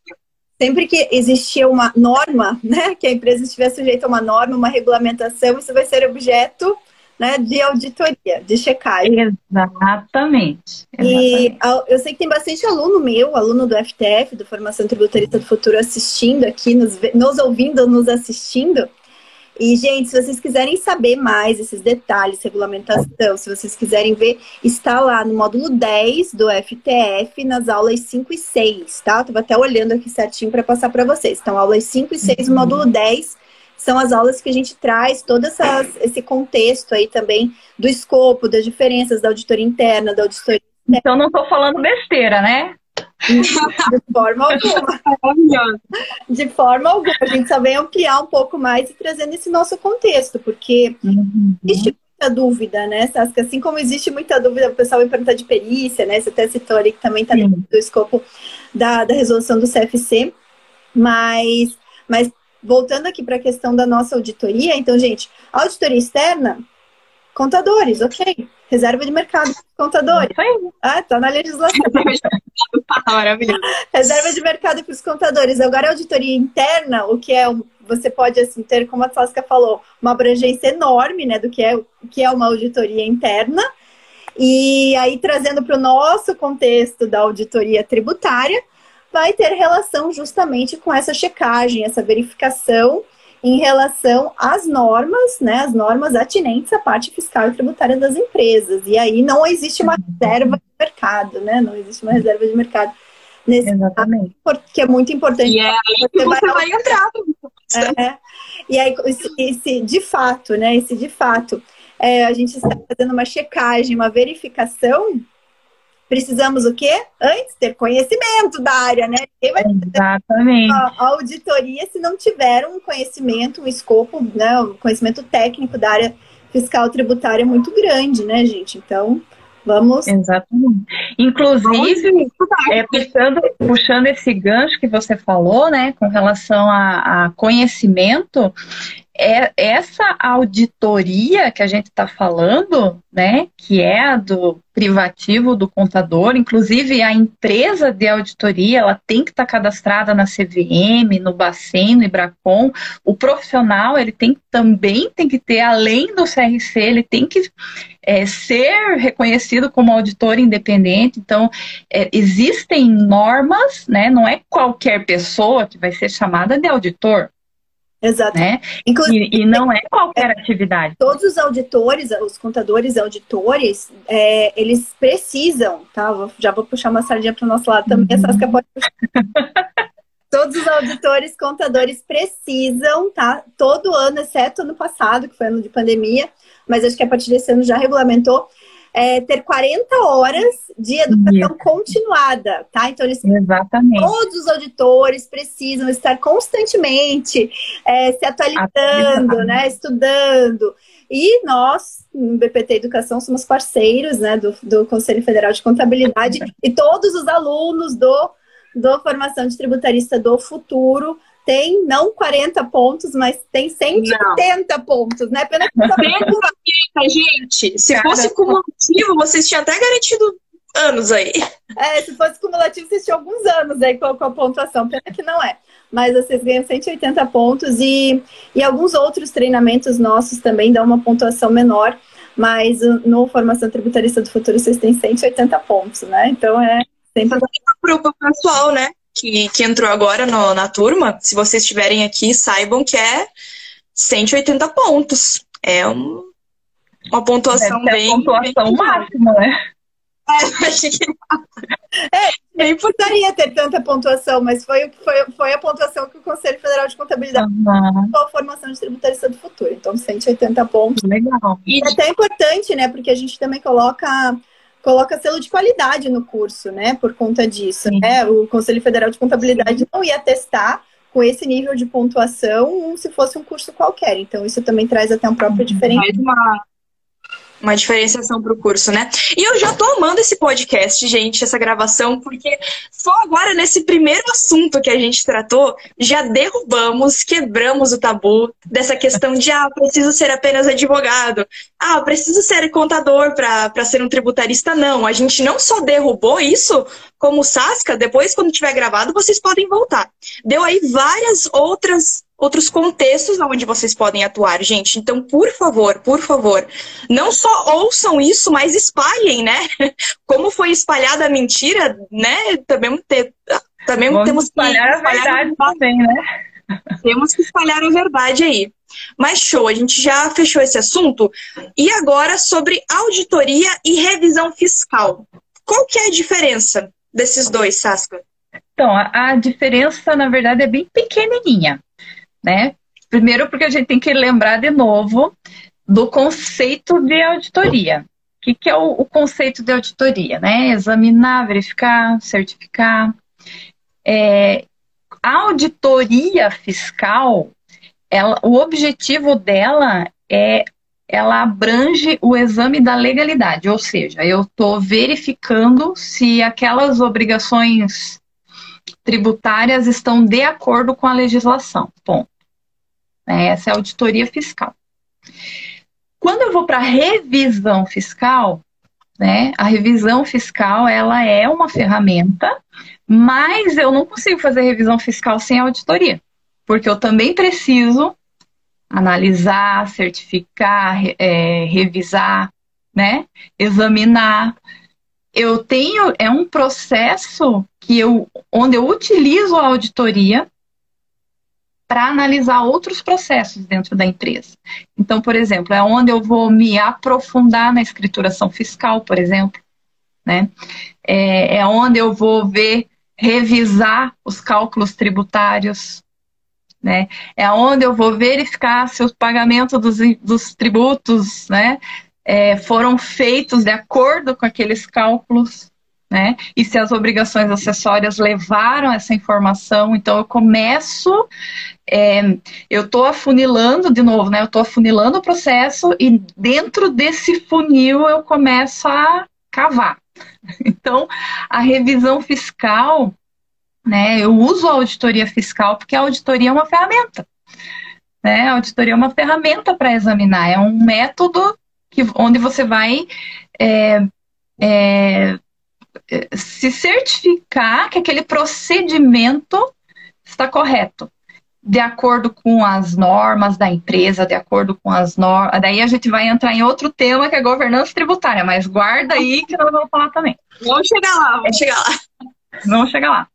sempre que existia uma norma, né, que a empresa estiver sujeita a uma norma, uma regulamentação, isso vai ser objeto né, de auditoria, de checagem. Exatamente. E eu sei que tem bastante aluno meu, aluno do FTF, do Formação Tributarista do Futuro, assistindo aqui, nos, nos ouvindo, nos assistindo. E, gente, se vocês quiserem saber mais esses detalhes, regulamentação, se vocês quiserem ver, está lá no módulo 10 do FTF, nas aulas 5 e 6, tá? Eu até olhando aqui certinho para passar para vocês. Então, aulas 5 e 6, uhum. módulo 10, são as aulas que a gente traz todo essas, esse contexto aí também do escopo, das diferenças da auditoria interna, da auditoria Então, não estou falando besteira, né? De forma alguma. De forma alguma. A gente só vem ampliar um pouco mais e trazendo esse nosso contexto, porque uhum. existe muita dúvida, né, Saskia? Assim como existe muita dúvida, o pessoal vai perguntar de perícia, né? Você até citou ali que também está dentro do escopo da, da resolução do CFC, mas, mas voltando aqui para a questão da nossa auditoria, então, gente, auditoria externa, contadores, ok. Reserva de mercado, contadores. Ah, tá na legislação. Maravilhoso. Reserva de mercado para os contadores. Agora, auditoria interna, o que é você pode assim ter, como a Tosca falou, uma abrangência enorme, né, do que é que é uma auditoria interna. E aí trazendo para o nosso contexto da auditoria tributária, vai ter relação justamente com essa checagem, essa verificação em relação às normas, né, as normas atinentes à parte fiscal e tributária das empresas. E aí não existe uma reserva de mercado, né? Não existe uma reserva de mercado nesse Exatamente. Caso, porque é muito importante. E é aí você, vai, entrar. É, e aí, esse, esse, de fato, né? Esse de fato, é, a gente está fazendo uma checagem, uma verificação precisamos o quê? Antes ter conhecimento da área, né? Vai Exatamente. A, a auditoria se não tiver um conhecimento, um escopo, né, um conhecimento técnico da área fiscal tributária muito grande, né, gente? Então, vamos. Exatamente. Inclusive, é, puxando, puxando esse gancho que você falou, né, com relação a, a conhecimento, é essa auditoria que a gente está falando, né, que é a do privativo do contador, inclusive a empresa de auditoria, ela tem que estar tá cadastrada na CVM, no Bacen, no Ibracon. O profissional, ele tem também tem que ter, além do CRC, ele tem que é, ser reconhecido como auditor independente. Então, é, existem normas, né? Não é qualquer pessoa que vai ser chamada de auditor. Exato. Né? Inclusive, e, e, não é qualquer atividade. Todos os auditores, os contadores auditores, é, eles precisam, tá? Já vou puxar uma sardinha para o nosso lado também, uhum. Saskia pode puxar. Todos os auditores, contadores precisam, tá? Todo ano, exceto ano passado, que foi ano de pandemia, mas acho que a partir desse ano já regulamentou, é, ter 40 horas de educação Isso. continuada, tá? Então, eles, Exatamente. todos os auditores precisam estar constantemente é, se atualizando, né? Estudando. E nós, no BPT Educação, somos parceiros né, do, do Conselho Federal de Contabilidade e todos os alunos do, do Formação de Tributarista do Futuro tem não 40 pontos, mas tem 180 não. pontos, né? Pena 180, gente. Se Cara, fosse cumulativo, vocês tinham até garantido anos aí. É, se fosse cumulativo, vocês tinham alguns anos aí com, com a pontuação. Pena que não é. Mas vocês ganham 180 pontos e, e alguns outros treinamentos nossos também dão uma pontuação menor. Mas no Formação Tributarista do Futuro vocês têm 180 pontos, né? Então é sempre. Para o pessoal, né? que, que entrou agora no, na turma, se vocês estiverem aqui, saibam que é 180 pontos. É um, uma pontuação bem. A pontuação bem... máxima, né? É, acho que. É, nem poderia ter tanta pontuação, mas foi, foi, foi a pontuação que o Conselho Federal de Contabilidade uhum. a formação de tributarista do futuro. Então, 180 pontos. Legal. E é até importante, né? Porque a gente também coloca coloca selo de qualidade no curso, né? Por conta disso. Né? O Conselho Federal de Contabilidade Sim. não ia testar com esse nível de pontuação se fosse um curso qualquer. Então, isso também traz até um próprio diferencial. Uma, uma diferenciação para o curso, né? E eu já tô amando esse podcast, gente, essa gravação, porque só agora, nesse primeiro assunto que a gente tratou, já derrubamos, quebramos o tabu dessa questão de, ah, preciso ser apenas advogado, ah, preciso ser contador para ser um tributarista. Não, a gente não só derrubou isso, como Sasca, depois, quando tiver gravado, vocês podem voltar. Deu aí várias outras outros contextos onde vocês podem atuar, gente. Então, por favor, por favor, não só ouçam isso, mas espalhem, né? Como foi espalhada a mentira, né? Também, ter, também Vamos temos espalhar que espalhar a verdade a... também, né? Temos que espalhar a verdade aí. Mas show, a gente já fechou esse assunto. E agora sobre auditoria e revisão fiscal. Qual que é a diferença desses dois, Sasca? Então, a, a diferença, na verdade, é bem pequenininha né? Primeiro porque a gente tem que lembrar de novo do conceito de auditoria. que, que é o, o, conceito de auditoria, né? Examinar, verificar, certificar. É, a auditoria fiscal, ela, o objetivo dela é ela abrange o exame da legalidade, ou seja, eu estou verificando se aquelas obrigações tributárias estão de acordo com a legislação. Ponto. Essa é a auditoria fiscal. Quando eu vou para a revisão fiscal, né, a revisão fiscal ela é uma ferramenta, mas eu não consigo fazer revisão fiscal sem auditoria, porque eu também preciso analisar, certificar, é, revisar, né, examinar. Eu tenho é um processo que eu onde eu utilizo a auditoria para analisar outros processos dentro da empresa. Então, por exemplo, é onde eu vou me aprofundar na escrituração fiscal, por exemplo, né? É, é onde eu vou ver, revisar os cálculos tributários, né? É onde eu vou verificar se os pagamentos dos, dos tributos, né, é, foram feitos de acordo com aqueles cálculos, né? E se as obrigações acessórias levaram essa informação, então eu começo, é, eu estou afunilando de novo, né? Eu estou afunilando o processo e dentro desse funil eu começo a cavar. Então, a revisão fiscal, né? Eu uso a auditoria fiscal porque a auditoria é uma ferramenta. Né? A auditoria é uma ferramenta para examinar, é um método que, onde você vai é, é, se certificar que aquele procedimento está correto, de acordo com as normas da empresa, de acordo com as normas. Daí a gente vai entrar em outro tema que é governança tributária, mas guarda aí que nós vamos falar também. Vamos chegar lá, vamos chegar lá. Vamos chegar lá.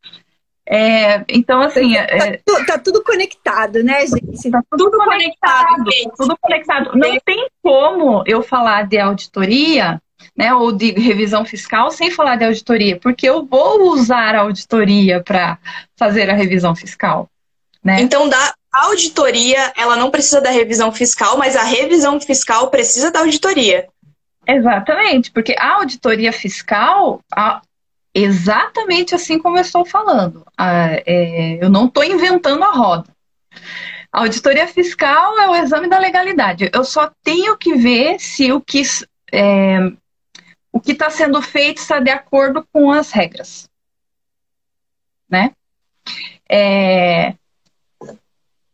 É, então, assim. Tá, é, tá, tá, tudo conectado, né, gente? Tá tudo, tudo conectado. conectado tudo conectado. Não tem como eu falar de auditoria né, ou de revisão fiscal sem falar de auditoria, porque eu vou usar a auditoria para fazer a revisão fiscal. Né? Então, da auditoria, ela não precisa da revisão fiscal, mas a revisão fiscal precisa da auditoria. Exatamente, porque a auditoria fiscal, a, exatamente assim como eu estou falando, a, é, eu não estou inventando a roda. A auditoria fiscal é o exame da legalidade. Eu só tenho que ver se o que é, o que está sendo feito está de acordo com as regras. Né? É,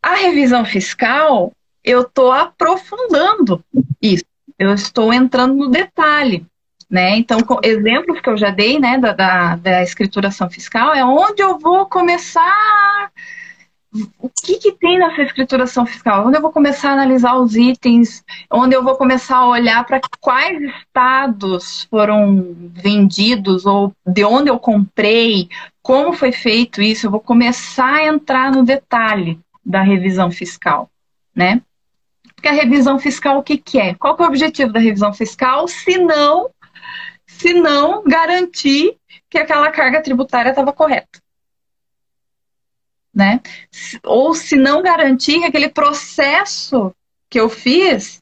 a revisão fiscal, eu estou aprofundando isso. Eu estou entrando no detalhe. Né? Então, exemplos que eu já dei né, da, da, da escrituração fiscal é onde eu vou começar o que, que tem nessa escrituração fiscal? Onde eu vou começar a analisar os itens? Onde eu vou começar a olhar para quais estados foram vendidos ou de onde eu comprei? Como foi feito isso? Eu vou começar a entrar no detalhe da revisão fiscal, né? Porque a revisão fiscal o que, que é? Qual que é o objetivo da revisão fiscal? Se não, se não garantir que aquela carga tributária estava correta né? Ou se não garantir que aquele processo que eu fiz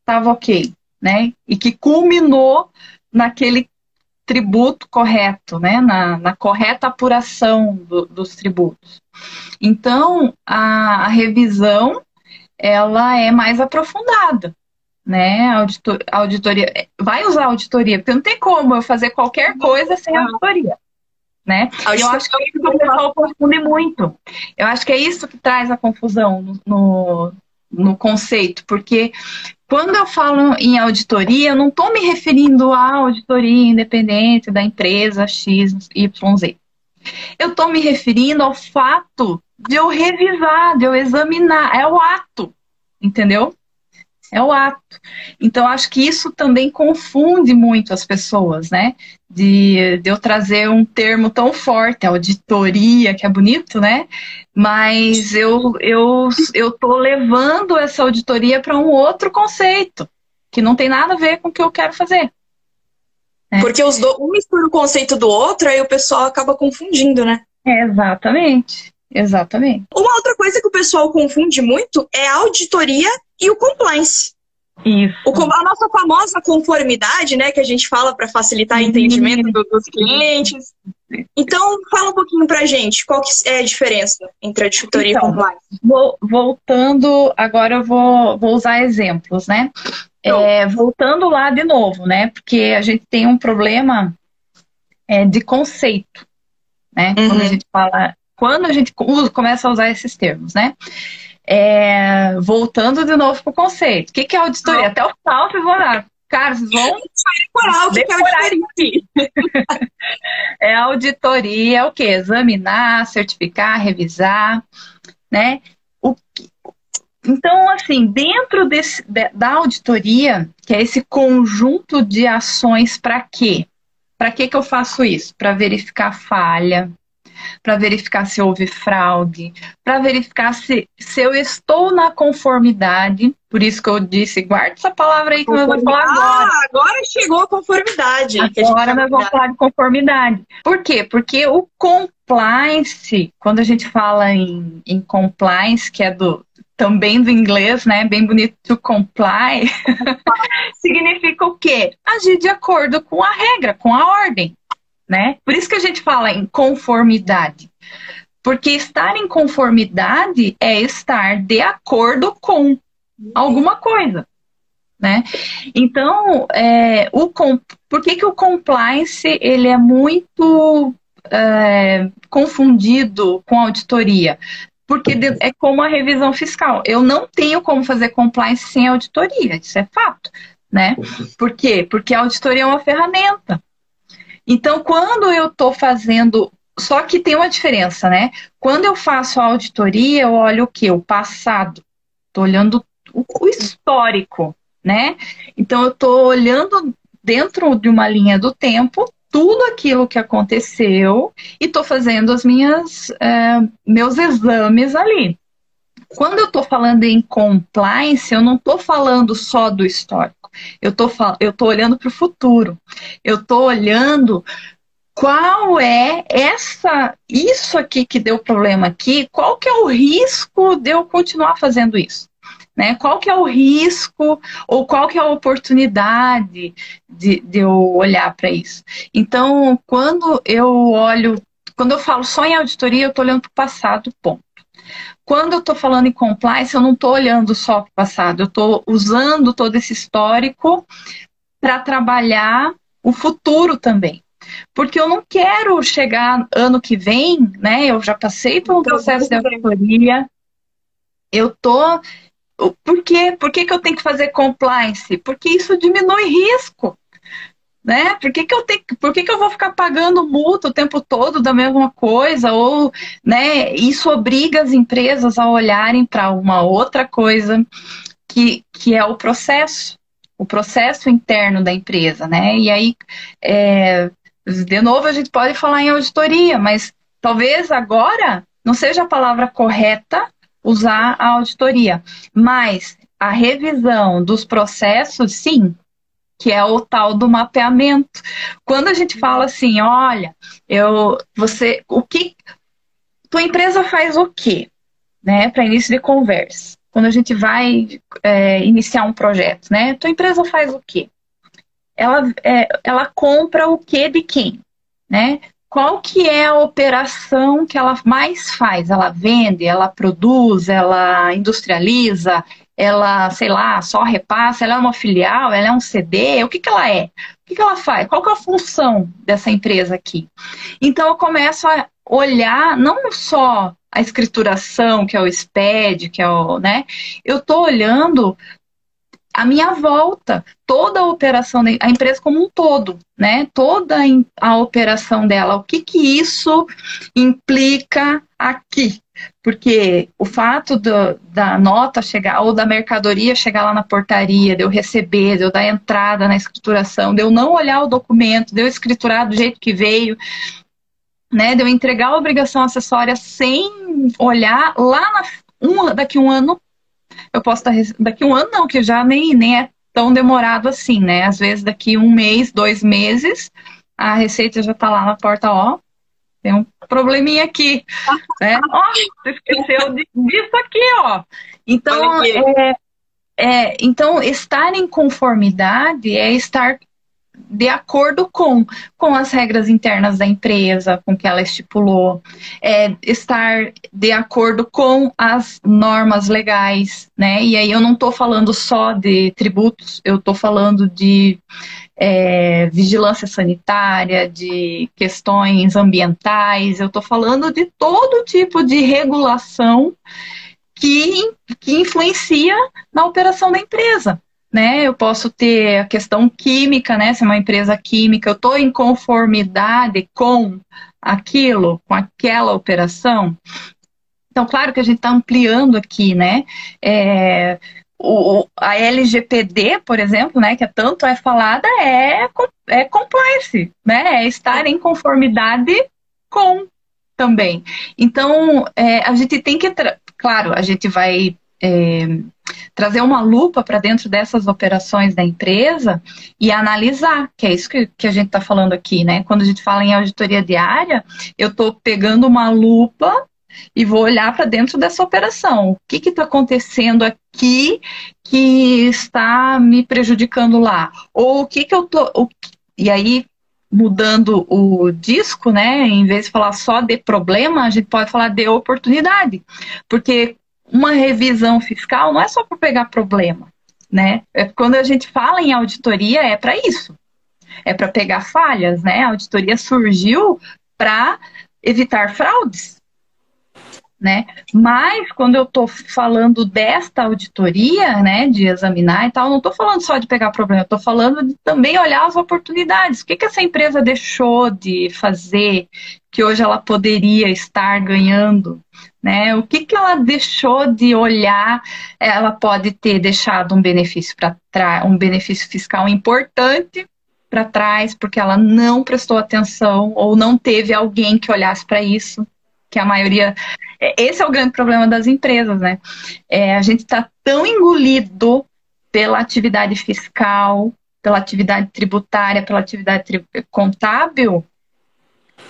estava ok, né? E que culminou naquele tributo correto, né? Na, na correta apuração do, dos tributos. Então, a, a, revisão ela é mais aprofundada, né? Auditor, auditoria vai usar auditoria, porque não tem como eu fazer qualquer coisa sem auditoria né? Eu acho que é isso que o pessoal confunde muito. Eu acho que é isso que traz a confusão no, no, no conceito, porque quando eu falo em auditoria, eu não estou me referindo à auditoria independente da empresa XYZ. Eu estou me referindo ao fato de eu revisar, de eu examinar, é o ato, entendeu? é o ato. Então, acho que isso também confunde muito as pessoas, né? De, de eu trazer um termo tão forte, auditoria, que é bonito, né? Mas eu eu eu tô levando essa auditoria para um outro conceito que não tem nada a ver com o que eu quero fazer. Né? Porque os do, um mistura o conceito do outro, aí o pessoal acaba confundindo, né? É, exatamente. Exatamente. Uma outra coisa que o pessoal confunde muito é a auditoria e o compliance. Isso. O, a nossa famosa conformidade, né, que a gente fala para facilitar o entendimento do, dos clientes. Então, fala um pouquinho para a gente, qual que é a diferença entre auditoria então, e compliance? Vou, voltando, agora eu vou, vou usar exemplos, né? É, voltando lá de novo, né? Porque a gente tem um problema é, de conceito, né? Uhum. Quando a gente fala, quando a gente começa a usar esses termos, né? É, voltando de novo para o conceito. O que, que é auditoria? Até o final vocês vão olhar. Cara, vocês vão decorar que decorar é auditoria. é auditoria, é o que? Examinar, certificar, revisar, né? O que... Então, assim, dentro desse, da auditoria, que é esse conjunto de ações para quê? Para que, que eu faço isso? Para verificar falha, para verificar se houve fraude, para verificar se, se eu estou na conformidade. Por isso que eu disse, guarda essa palavra aí que nós vamos falar agora. Ah, agora chegou a conformidade. Agora nós vamos falar de conformidade. Por quê? Porque o compliance, quando a gente fala em, em compliance, que é do, também do inglês, né? Bem bonito, to comply, significa o quê? Agir de acordo com a regra, com a ordem né? Por isso que a gente fala em conformidade. Porque estar em conformidade é estar de acordo com alguma coisa, né? Então, é, o, por que, que o compliance ele é muito é, confundido com auditoria? Porque é como a revisão fiscal. Eu não tenho como fazer compliance sem auditoria, isso é fato, né? Por quê? Porque a auditoria é uma ferramenta. Então, quando eu estou fazendo. Só que tem uma diferença, né? Quando eu faço a auditoria, eu olho o quê? O passado. Estou olhando o histórico, né? Então, eu estou olhando dentro de uma linha do tempo tudo aquilo que aconteceu e estou fazendo as minhas é, meus exames ali. Quando eu estou falando em compliance, eu não estou falando só do histórico. Eu tô, eu tô olhando para o futuro. Eu tô olhando qual é essa isso aqui que deu problema aqui, qual que é o risco de eu continuar fazendo isso? Né? Qual que é o risco ou qual que é a oportunidade de, de eu olhar para isso? Então, quando eu olho, quando eu falo só em auditoria, eu estou olhando para o passado, ponto. Quando eu estou falando em compliance, eu não estou olhando só para o passado, eu estou usando todo esse histórico para trabalhar o futuro também. Porque eu não quero chegar ano que vem, né? Eu já passei por um processo de auditoria. Eu tô. Por quê? Por que, que eu tenho que fazer compliance? Porque isso diminui risco né? Por que, que eu tenho, por que, que eu vou ficar pagando multa o tempo todo da mesma coisa? Ou, né, isso obriga as empresas a olharem para uma outra coisa que, que é o processo, o processo interno da empresa, né? E aí, é, de novo, a gente pode falar em auditoria, mas talvez agora não seja a palavra correta usar a auditoria, mas a revisão dos processos, sim, que é o tal do mapeamento. Quando a gente fala assim, olha, eu, você, o que, tua empresa faz o quê, né, para início de conversa? Quando a gente vai é, iniciar um projeto, né, tua empresa faz o quê? Ela, é, ela compra o quê de quem, né? Qual que é a operação que ela mais faz? Ela vende, ela produz, ela industrializa, ela, sei lá, só repassa, ela é uma filial, ela é um CD, o que, que ela é? O que, que ela faz? Qual que é a função dessa empresa aqui? Então eu começo a olhar não só a escrituração, que é o SPED, que é o, né? Eu estou olhando a minha volta, toda a operação, a empresa como um todo, né? Toda a operação dela, o que que isso implica aqui, porque o fato do, da nota chegar, ou da mercadoria chegar lá na portaria, de eu receber, de eu dar entrada na escrituração, de eu não olhar o documento, de eu escriturar do jeito que veio, né, de eu entregar a obrigação acessória sem olhar lá na, um, daqui um ano, eu posso estar, daqui um ano não, que já nem, nem é tão demorado assim, né, às vezes daqui um mês, dois meses, a receita já está lá na porta, ó, tem um probleminha aqui, né? Ó, você esqueceu disso aqui, ó. Então, é, é, então, estar em conformidade é estar de acordo com, com as regras internas da empresa, com que ela estipulou, é, estar de acordo com as normas legais, né? E aí eu não estou falando só de tributos, eu estou falando de é, vigilância sanitária, de questões ambientais, eu estou falando de todo tipo de regulação que, que influencia na operação da empresa né? Eu posso ter a questão química, né? Se é uma empresa química, eu estou em conformidade com aquilo, com aquela operação. Então, claro que a gente está ampliando aqui, né? É, o, a LGPD, por exemplo, né, que é tanto é falada, é, é compliance, né? É estar em conformidade com também. Então, é, a gente tem que, claro, a gente vai é, trazer uma lupa para dentro dessas operações da empresa e analisar, que é isso que, que a gente está falando aqui, né? Quando a gente fala em auditoria diária, eu estou pegando uma lupa e vou olhar para dentro dessa operação. O que está acontecendo aqui que está me prejudicando lá? Ou o que, que eu tô. O, e aí, mudando o disco, né? Em vez de falar só de problema, a gente pode falar de oportunidade. Porque uma revisão fiscal não é só para pegar problema, né? É, quando a gente fala em auditoria é para isso, é para pegar falhas, né? A auditoria surgiu para evitar fraudes, né? Mas quando eu estou falando desta auditoria, né, de examinar e tal, não estou falando só de pegar problema, estou falando de também olhar as oportunidades. O que, que essa empresa deixou de fazer que hoje ela poderia estar ganhando? Né? O que, que ela deixou de olhar? Ela pode ter deixado um benefício para trás, um benefício fiscal importante para trás, porque ela não prestou atenção ou não teve alguém que olhasse para isso que a maioria. É, esse é o grande problema das empresas, né? É, a gente está tão engolido pela atividade fiscal, pela atividade tributária, pela atividade tri... contábil,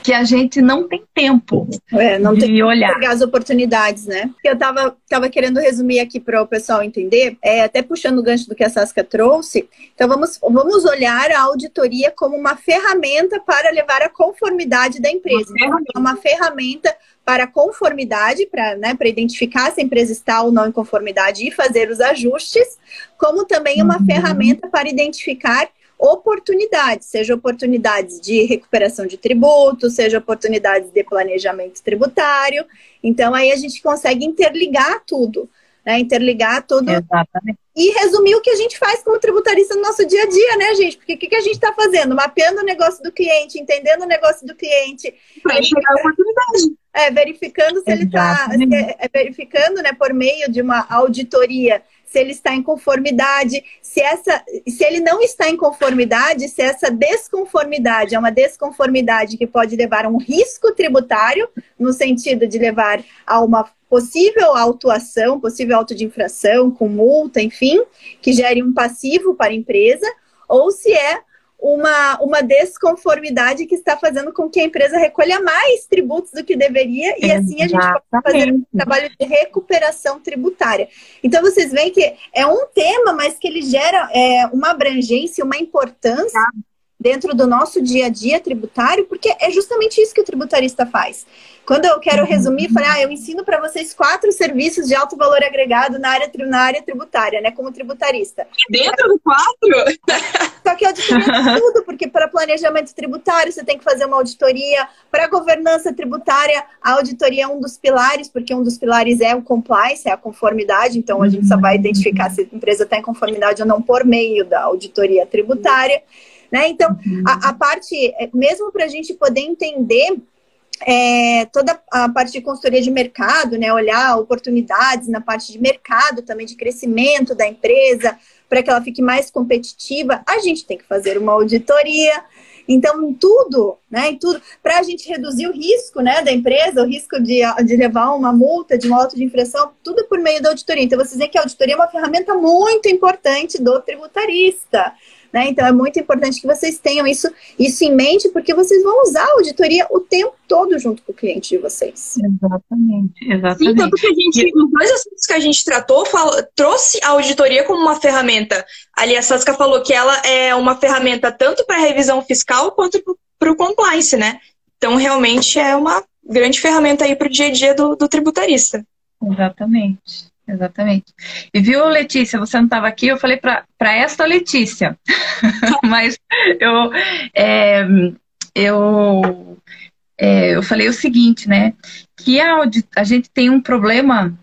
que a gente não tem tempo é, não de tem olhar. pegar as oportunidades, né? Eu tava, tava querendo resumir aqui para o pessoal entender, é, até puxando o gancho do que a Sasca trouxe. Então vamos, vamos olhar a auditoria como uma ferramenta para levar a conformidade da empresa. Uma ferramenta, uma ferramenta para conformidade, para né, identificar se a empresa está ou não em conformidade e fazer os ajustes, como também uma uhum. ferramenta para identificar oportunidades, seja oportunidades de recuperação de tributos, seja oportunidades de planejamento tributário. Então, aí a gente consegue interligar tudo, né? Interligar tudo. Exatamente. E resumir o que a gente faz como tributarista no nosso dia a dia, né, gente? Porque o que, que a gente está fazendo? Mapeando o negócio do cliente, entendendo o negócio do cliente. Chegar a oportunidade. É, verificando se ele está. É, é, verificando, né, por meio de uma auditoria se ele está em conformidade, se, essa, se ele não está em conformidade, se essa desconformidade é uma desconformidade que pode levar a um risco tributário, no sentido de levar a uma possível autuação, possível auto de infração, com multa, enfim, que gere um passivo para a empresa, ou se é uma, uma desconformidade que está fazendo com que a empresa recolha mais tributos do que deveria e assim a gente pode fazer um trabalho de recuperação tributária. Então vocês veem que é um tema, mas que ele gera é, uma abrangência, uma importância dentro do nosso dia a dia tributário, porque é justamente isso que o tributarista faz. Quando eu quero resumir, falei, ah, eu ensino para vocês quatro serviços de alto valor agregado na área, na área tributária, né? Como tributarista. Dentro do quatro? Só que auditoria é tudo, porque para planejamento tributário você tem que fazer uma auditoria, para governança tributária, a auditoria é um dos pilares, porque um dos pilares é o compliance, é a conformidade, então a gente só vai identificar se a empresa está em conformidade ou não por meio da auditoria tributária. Né? Então, a, a parte, mesmo para a gente poder entender é, toda a parte de consultoria de mercado, né, olhar oportunidades na parte de mercado também, de crescimento da empresa, para que ela fique mais competitiva, a gente tem que fazer uma auditoria. Então, em tudo, né, em tudo, para a gente reduzir o risco né, da empresa, o risco de, de levar uma multa, de uma auto de infração, tudo por meio da auditoria. Então, vocês veem que a auditoria é uma ferramenta muito importante do tributarista né? Então é muito importante que vocês tenham isso, isso em mente, porque vocês vão usar a auditoria o tempo todo junto com o cliente de vocês. Exatamente, exatamente. Sim, tanto que a gente, os dois assuntos que a gente tratou, fala, trouxe a auditoria como uma ferramenta. Ali a falou que ela é uma ferramenta tanto para revisão fiscal quanto para o compliance, né? Então, realmente é uma grande ferramenta aí para o dia a dia do, do tributarista. Exatamente. Exatamente. E viu, Letícia, você não estava aqui, eu falei para esta Letícia, mas eu, é, eu, é, eu falei o seguinte, né? Que a, a gente tem um problema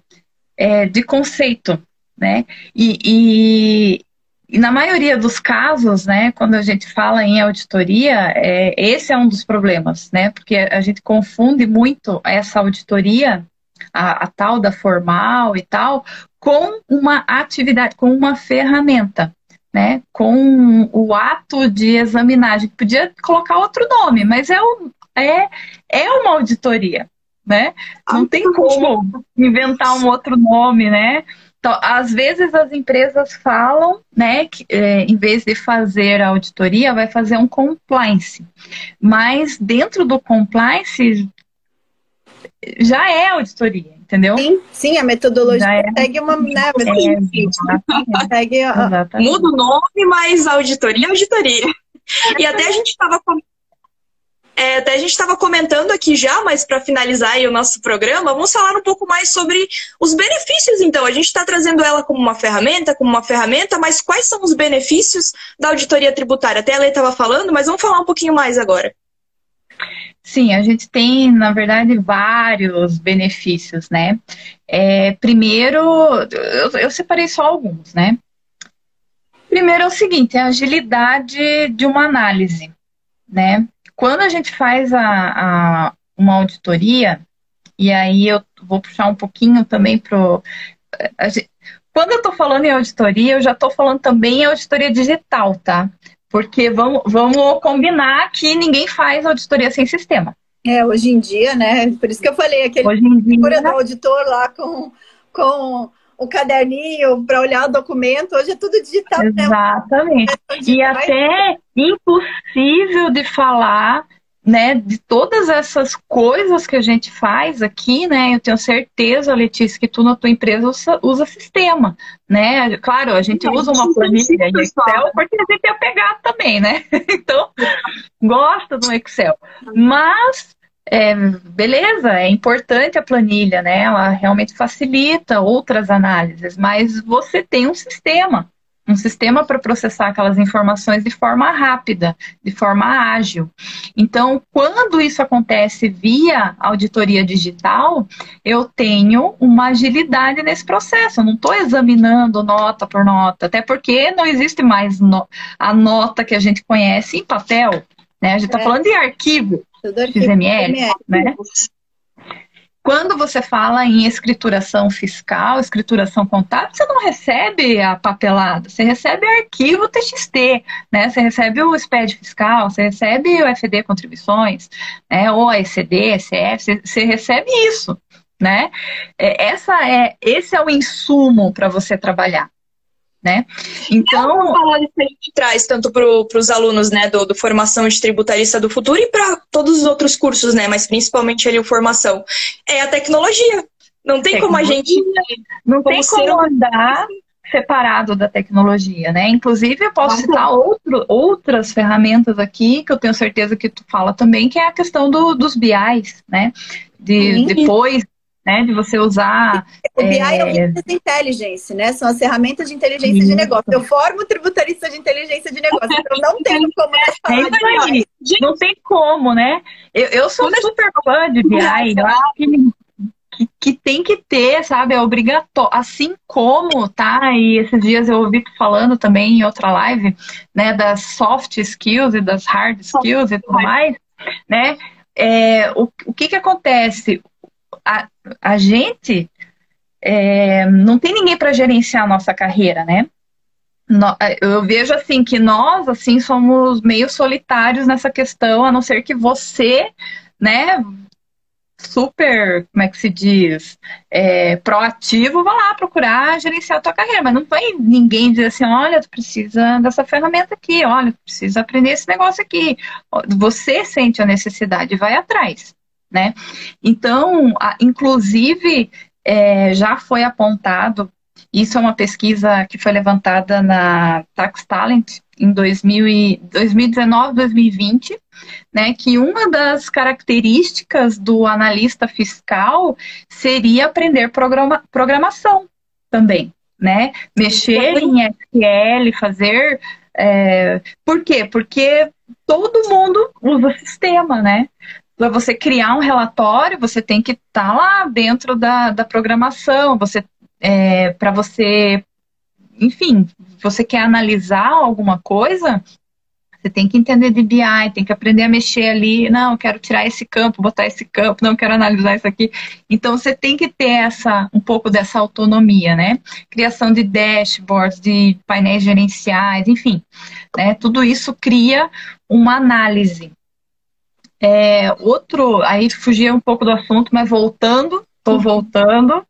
é, de conceito, né? E, e, e, na maioria dos casos, né, quando a gente fala em auditoria, é, esse é um dos problemas, né? Porque a gente confunde muito essa auditoria a, a tal da formal e tal, com uma atividade, com uma ferramenta. Né, com o ato de examinar. A gente podia colocar outro nome, mas é, um, é, é uma auditoria. Né? Não tem como inventar um outro nome, né? Então, às vezes as empresas falam, né, que é, em vez de fazer a auditoria, vai fazer um compliance. Mas dentro do compliance já é auditoria, entendeu? Sim, sim a metodologia é. segue uma. Né, é, segue, Muda o nome, mas auditoria é auditoria. E até a gente estava é, até a gente estava comentando aqui já, mas para finalizar o nosso programa, vamos falar um pouco mais sobre os benefícios, então. A gente está trazendo ela como uma ferramenta, como uma ferramenta, mas quais são os benefícios da auditoria tributária? Até a Lei estava falando, mas vamos falar um pouquinho mais agora. Sim, a gente tem, na verdade, vários benefícios, né? É, primeiro, eu, eu, separei só alguns, né? Primeiro é o seguinte, é a agilidade de uma análise, né? Quando a gente faz a, a uma auditoria, e aí eu vou puxar um pouquinho também pro... Gente, quando eu estou falando em auditoria, eu já estou falando também em auditoria digital, tá? Porque vamos, vamos combinar que ninguém faz auditoria sem sistema. É, hoje em dia, né? Por isso que eu falei, aquele hoje em dia... do auditor lá com, com o caderninho para olhar o documento, hoje é tudo digital. Né? Exatamente. Né? E até impossível de falar né, de todas essas coisas que a gente faz aqui, né, eu tenho certeza, Letícia, que tu na tua empresa usa, usa sistema, né? Claro, a gente usa uma planilha em Excel porque a gente é pegar também, né? Então, gosta do Excel. Mas é, beleza, é importante a planilha, né? Ela realmente facilita outras análises, mas você tem um sistema um sistema para processar aquelas informações de forma rápida, de forma ágil. Então, quando isso acontece via auditoria digital, eu tenho uma agilidade nesse processo. Eu não estou examinando nota por nota, até porque não existe mais no, a nota que a gente conhece em papel. Né? A gente está é. falando de arquivo, XML, né? Quando você fala em escrituração fiscal, escrituração contábil, você não recebe a papelada, você recebe arquivo TXT, né? Você recebe o SPED fiscal, você recebe o FD contribuições, né? ou a ECD, ECF, você, você recebe isso, né? É, essa é, esse é o insumo para você trabalhar né? Então, é que a gente traz tanto para os alunos, né, do, do, formação de tributarista do futuro e para todos os outros cursos, né, mas principalmente ali o formação, é a tecnologia. Não tem como a gente não tem como andar separado da tecnologia, né? Inclusive eu posso citar outro, outras ferramentas aqui que eu tenho certeza que tu fala também, que é a questão do, dos BIs, né? De, depois né? De você usar. O BI é, é o Business Intelligence, né? São as ferramentas de inteligência Isso. de negócio. Eu formo tributarista de inteligência de negócio, então não tem como falar é de BI. Não tem como, né? Eu, eu sou super fã de BI, eu acho que que, que, tem que ter, sabe? É obrigatório. Assim como, tá? E esses dias eu ouvi falando também em outra live, né? Das soft skills e das hard skills e tudo mais, né? É, o, o que que acontece? A, a gente é, não tem ninguém para gerenciar a nossa carreira, né? Eu vejo assim que nós assim somos meio solitários nessa questão, a não ser que você, né, super, como é que se diz, é, proativo, vá lá procurar gerenciar a tua carreira. Mas não vai ninguém dizer assim, olha, tu precisa dessa ferramenta aqui, olha, tu precisa aprender esse negócio aqui. Você sente a necessidade, vai atrás, né? Então, a, inclusive, é, já foi apontado, isso é uma pesquisa que foi levantada na Tax Talent em 2019, 2020, né, que uma das características do analista fiscal seria aprender programa, programação também, né? Mexer em SQL, fazer. É, por quê? Porque todo mundo usa sistema, né? Para você criar um relatório, você tem que estar tá lá dentro da, da programação, você é, para você, enfim, você quer analisar alguma coisa, você tem que entender de BI, tem que aprender a mexer ali. Não, quero tirar esse campo, botar esse campo, não quero analisar isso aqui. Então você tem que ter essa um pouco dessa autonomia, né? Criação de dashboards, de painéis gerenciais, enfim, né? Tudo isso cria uma análise. É, outro, aí fugia um pouco do assunto, mas voltando, estou voltando.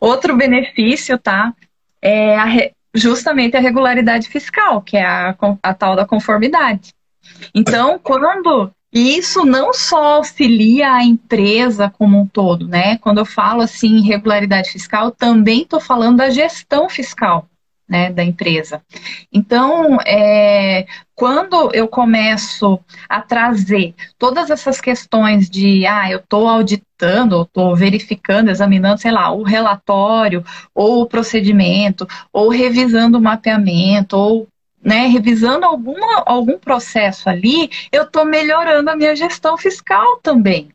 Outro benefício, tá? É a, justamente a regularidade fiscal, que é a, a tal da conformidade. Então, quando isso não só auxilia a empresa como um todo, né? Quando eu falo assim regularidade fiscal, também estou falando da gestão fiscal né, da empresa. Então, é, quando eu começo a trazer todas essas questões de, ah, eu estou auditando, estou verificando, examinando, sei lá, o relatório, ou o procedimento, ou revisando o mapeamento, ou né, revisando alguma, algum processo ali, eu estou melhorando a minha gestão fiscal também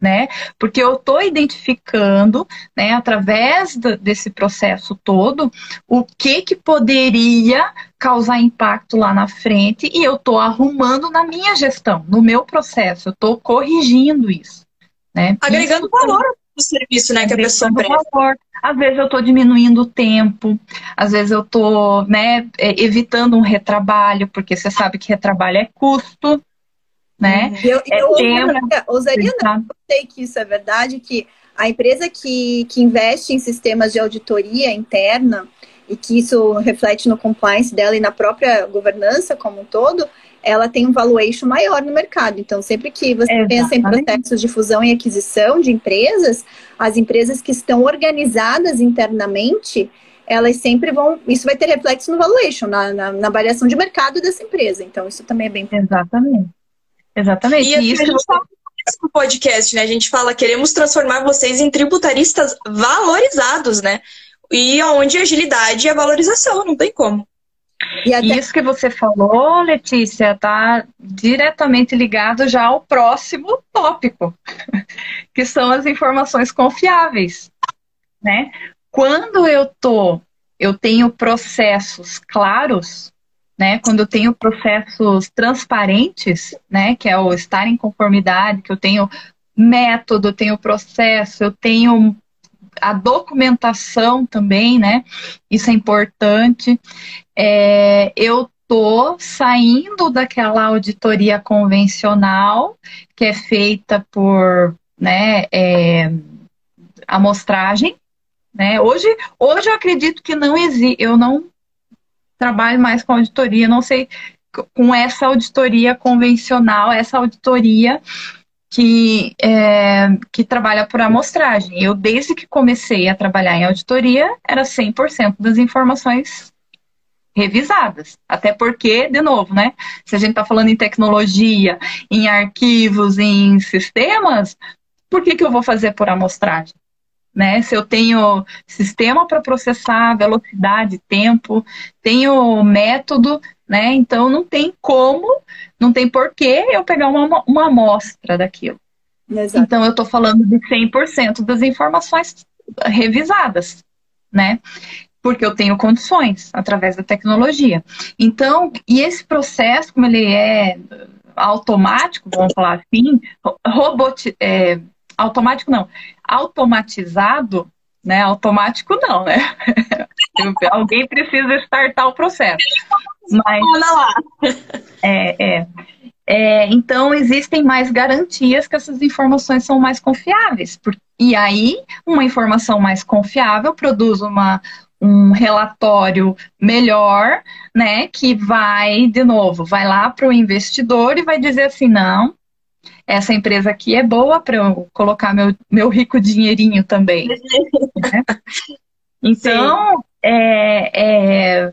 né? Porque eu estou identificando, né, através do, desse processo todo, o que que poderia causar impacto lá na frente e eu estou arrumando na minha gestão, no meu processo, eu estou corrigindo isso, né? Agregando isso, valor no serviço, né, que a pessoa presta. Às vezes eu estou diminuindo o tempo, às vezes eu estou, né, é, evitando um retrabalho, porque você sabe que retrabalho é custo, né? Uhum. Eu, é eu ousaria não, eu sei que isso é verdade, que a empresa que, que investe em sistemas de auditoria interna e que isso reflete no compliance dela e na própria governança como um todo, ela tem um valuation maior no mercado. Então, sempre que você Exatamente. pensa em processos de fusão e aquisição de empresas, as empresas que estão organizadas internamente, elas sempre vão. Isso vai ter reflexo no valuation, na, na, na variação de mercado dessa empresa. Então, isso também é bem. Exatamente. Exatamente. E isso a gente fala no podcast, né? A gente fala, queremos transformar vocês em tributaristas valorizados, né? E onde agilidade é valorização, não tem como. E até... Isso que você falou, Letícia, está diretamente ligado já ao próximo tópico, que são as informações confiáveis, né? Quando eu tô, eu tenho processos claros, né? Quando eu tenho processos transparentes, né? Que é o estar em conformidade, que eu tenho método, eu tenho processo, eu tenho a documentação também, né? Isso é importante. É, eu tô saindo daquela auditoria convencional que é feita por, né? É, amostragem, né? Hoje, hoje eu acredito que não existe, eu não trabalho mais com auditoria, não sei com essa auditoria convencional, essa auditoria que, é, que trabalha por amostragem. Eu, desde que comecei a trabalhar em auditoria, era 100% das informações revisadas. Até porque, de novo, né? Se a gente está falando em tecnologia, em arquivos, em sistemas, por que, que eu vou fazer por amostragem? Né? Se eu tenho sistema para processar, velocidade, tempo, tenho método, né? Então não tem como, não tem porquê eu pegar uma, uma amostra daquilo. Exato. Então eu estou falando de 100% das informações revisadas, né? Porque eu tenho condições através da tecnologia. Então, e esse processo, como ele é automático, vamos falar assim, robot, é, automático não, automatizado, né? Automático não, né? Alguém precisa startar o processo. Mas é, é. é, então existem mais garantias que essas informações são mais confiáveis. E aí, uma informação mais confiável produz uma, um relatório melhor, né? Que vai, de novo, vai lá para o investidor e vai dizer assim, não, essa empresa aqui é boa para eu colocar meu, meu rico dinheirinho também. né? Então, é, é,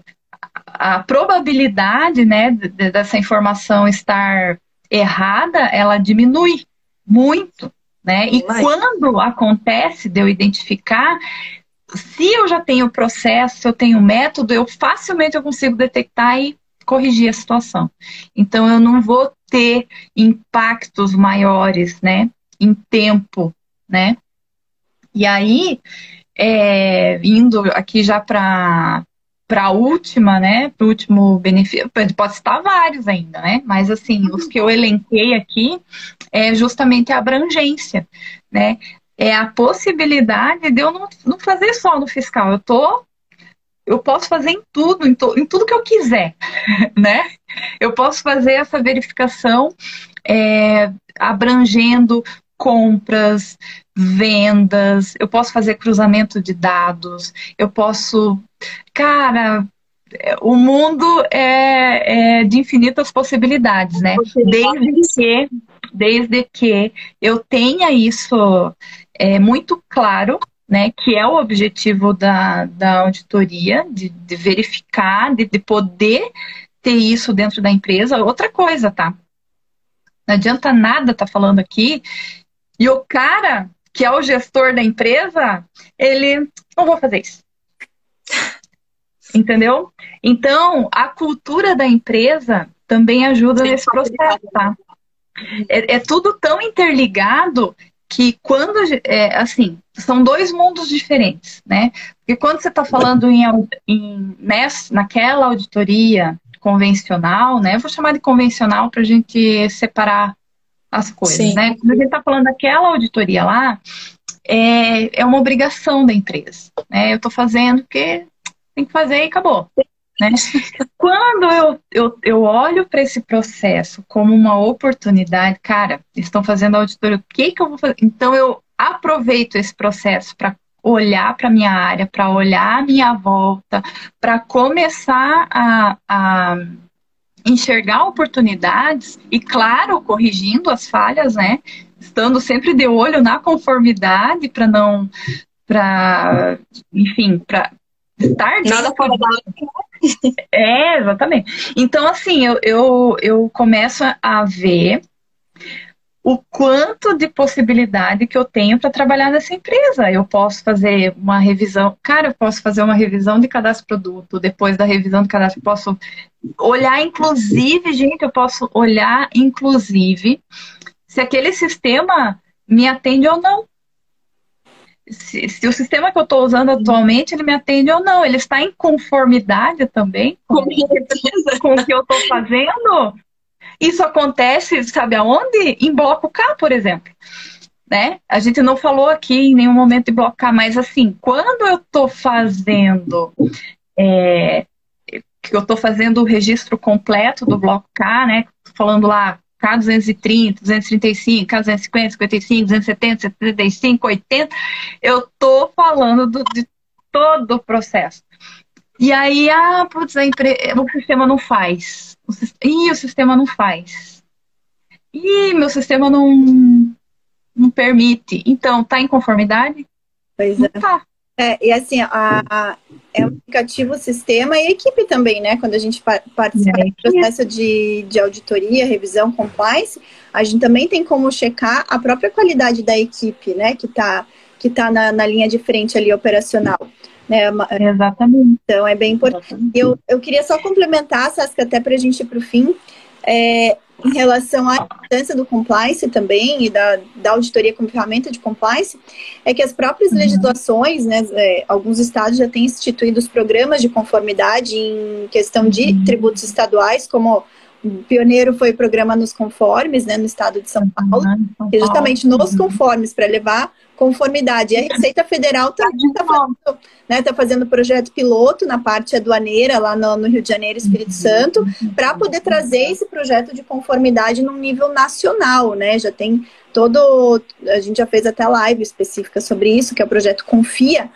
a probabilidade né, dessa informação estar errada, ela diminui muito. Né? E quando acontece de eu identificar, se eu já tenho processo, se eu tenho método, eu facilmente eu consigo detectar e corrigir a situação. Então eu não vou ter impactos maiores, né, em tempo, né? E aí, é, indo aqui já para para a última, né, para o último benefício, pode estar vários ainda, né, mas assim, os que eu elenquei aqui é justamente a abrangência, né, é a possibilidade de eu não, não fazer só no fiscal, eu tô eu posso fazer em tudo, em, to, em tudo que eu quiser, né? Eu posso fazer essa verificação é, abrangendo compras, vendas, eu posso fazer cruzamento de dados, eu posso. Cara, o mundo é, é de infinitas possibilidades, né? Desde que, desde que eu tenha isso é, muito claro né, que é o objetivo da, da auditoria, de, de verificar, de, de poder ter isso dentro da empresa. Outra coisa, tá? Não adianta nada estar tá falando aqui e o cara que é o gestor da empresa, ele não vou fazer isso. Entendeu? Então, a cultura da empresa também ajuda nesse processo, tá? É, é, tudo tão interligado que quando, é, assim, são dois mundos diferentes, né? Porque quando você está falando em, em nessa, naquela auditoria convencional, né? Eu vou chamar de convencional para a gente separar as coisas, Sim. né? Quando a gente está falando daquela auditoria lá, é, é uma obrigação da empresa, né? Eu estou fazendo porque tem que fazer e acabou. Né? Quando eu, eu, eu olho para esse processo como uma oportunidade, cara, estão fazendo auditoria, o que, que eu vou fazer? Então eu aproveito esse processo para olhar para minha área, para olhar a minha volta, para começar a, a enxergar oportunidades e, claro, corrigindo as falhas, né? Estando sempre de olho na conformidade para não, para, enfim, para estar nada fora da É, exatamente. Então, assim, eu, eu, eu começo a ver o quanto de possibilidade que eu tenho para trabalhar nessa empresa. Eu posso fazer uma revisão, cara, eu posso fazer uma revisão de cadastro produto, depois da revisão de cadastro, eu posso olhar, inclusive, gente, eu posso olhar, inclusive, se aquele sistema me atende ou não se, se, o sistema que eu estou usando atualmente ele me atende ou não. Ele está em conformidade também com, com o que eu estou fazendo. Isso acontece, sabe aonde? Em bloco K, por exemplo. Né? A gente não falou aqui em nenhum momento de bloco K, mas assim, quando eu estou fazendo é, que eu estou fazendo o registro completo do bloco K, né? Falando lá K230, 235, K250, 55, 270, 75, 80, eu estou falando do, de todo o processo. E aí, ah, putz, empre... o sistema não faz. O, Ih, o sistema não faz. Ih, meu sistema não, não permite. Então, tá em conformidade? Pois não é. Tá. É, e assim, a, a, é um aplicativo, sistema e equipe também, né? Quando a gente participa é. do processo de, de auditoria, revisão, compliance, a gente também tem como checar a própria qualidade da equipe, né? Que está que tá na, na linha de frente ali operacional. Né? Exatamente. Então é bem importante. Eu, eu queria só complementar, Saskia, até para a gente ir para o fim. É, em relação à importância do compliance também e da, da auditoria como ferramenta de compliance, é que as próprias uhum. legislações, né, é, alguns estados já têm instituído os programas de conformidade em questão de uhum. tributos estaduais, como o pioneiro foi o programa Nos Conformes, né, no estado de São Paulo, uhum, e justamente nos conformes, para levar conformidade. E a Receita Federal está fazendo, né, tá fazendo projeto piloto na parte aduaneira, lá no, no Rio de Janeiro, Espírito Santo, para poder trazer esse projeto de conformidade num nível nacional, né? Já tem todo. A gente já fez até live específica sobre isso, que é o projeto Confia,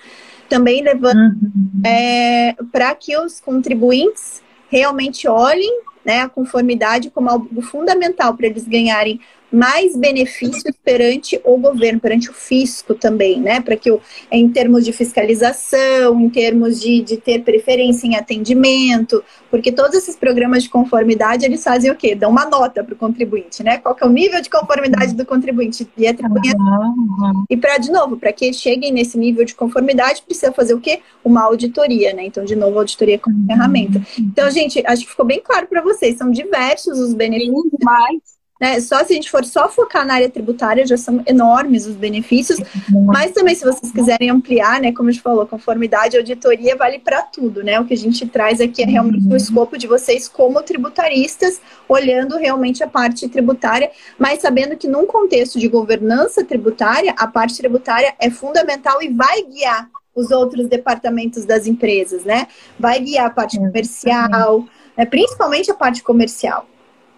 também levando uhum. é, para que os contribuintes realmente olhem né, a conformidade como algo fundamental para eles ganharem mais benefícios perante o governo, perante o fisco também, né? Para que, em termos de fiscalização, em termos de, de ter preferência em atendimento, porque todos esses programas de conformidade, eles fazem o quê? Dão uma nota para o contribuinte, né? Qual é o nível de conformidade do contribuinte e. Uhum. E para, de novo, para que cheguem nesse nível de conformidade, precisa fazer o quê? Uma auditoria, né? Então, de novo, auditoria como uhum. ferramenta. Então, gente, acho que ficou bem claro para vocês, são diversos os benefícios. Mais né? Só se a gente for só focar na área tributária, já são enormes os benefícios. Mas também, se vocês quiserem ampliar, né, como a gente falou, conformidade, auditoria vale para tudo, né? O que a gente traz aqui é realmente o escopo de vocês como tributaristas, olhando realmente a parte tributária, mas sabendo que num contexto de governança tributária, a parte tributária é fundamental e vai guiar os outros departamentos das empresas, né? Vai guiar a parte comercial, né? principalmente a parte comercial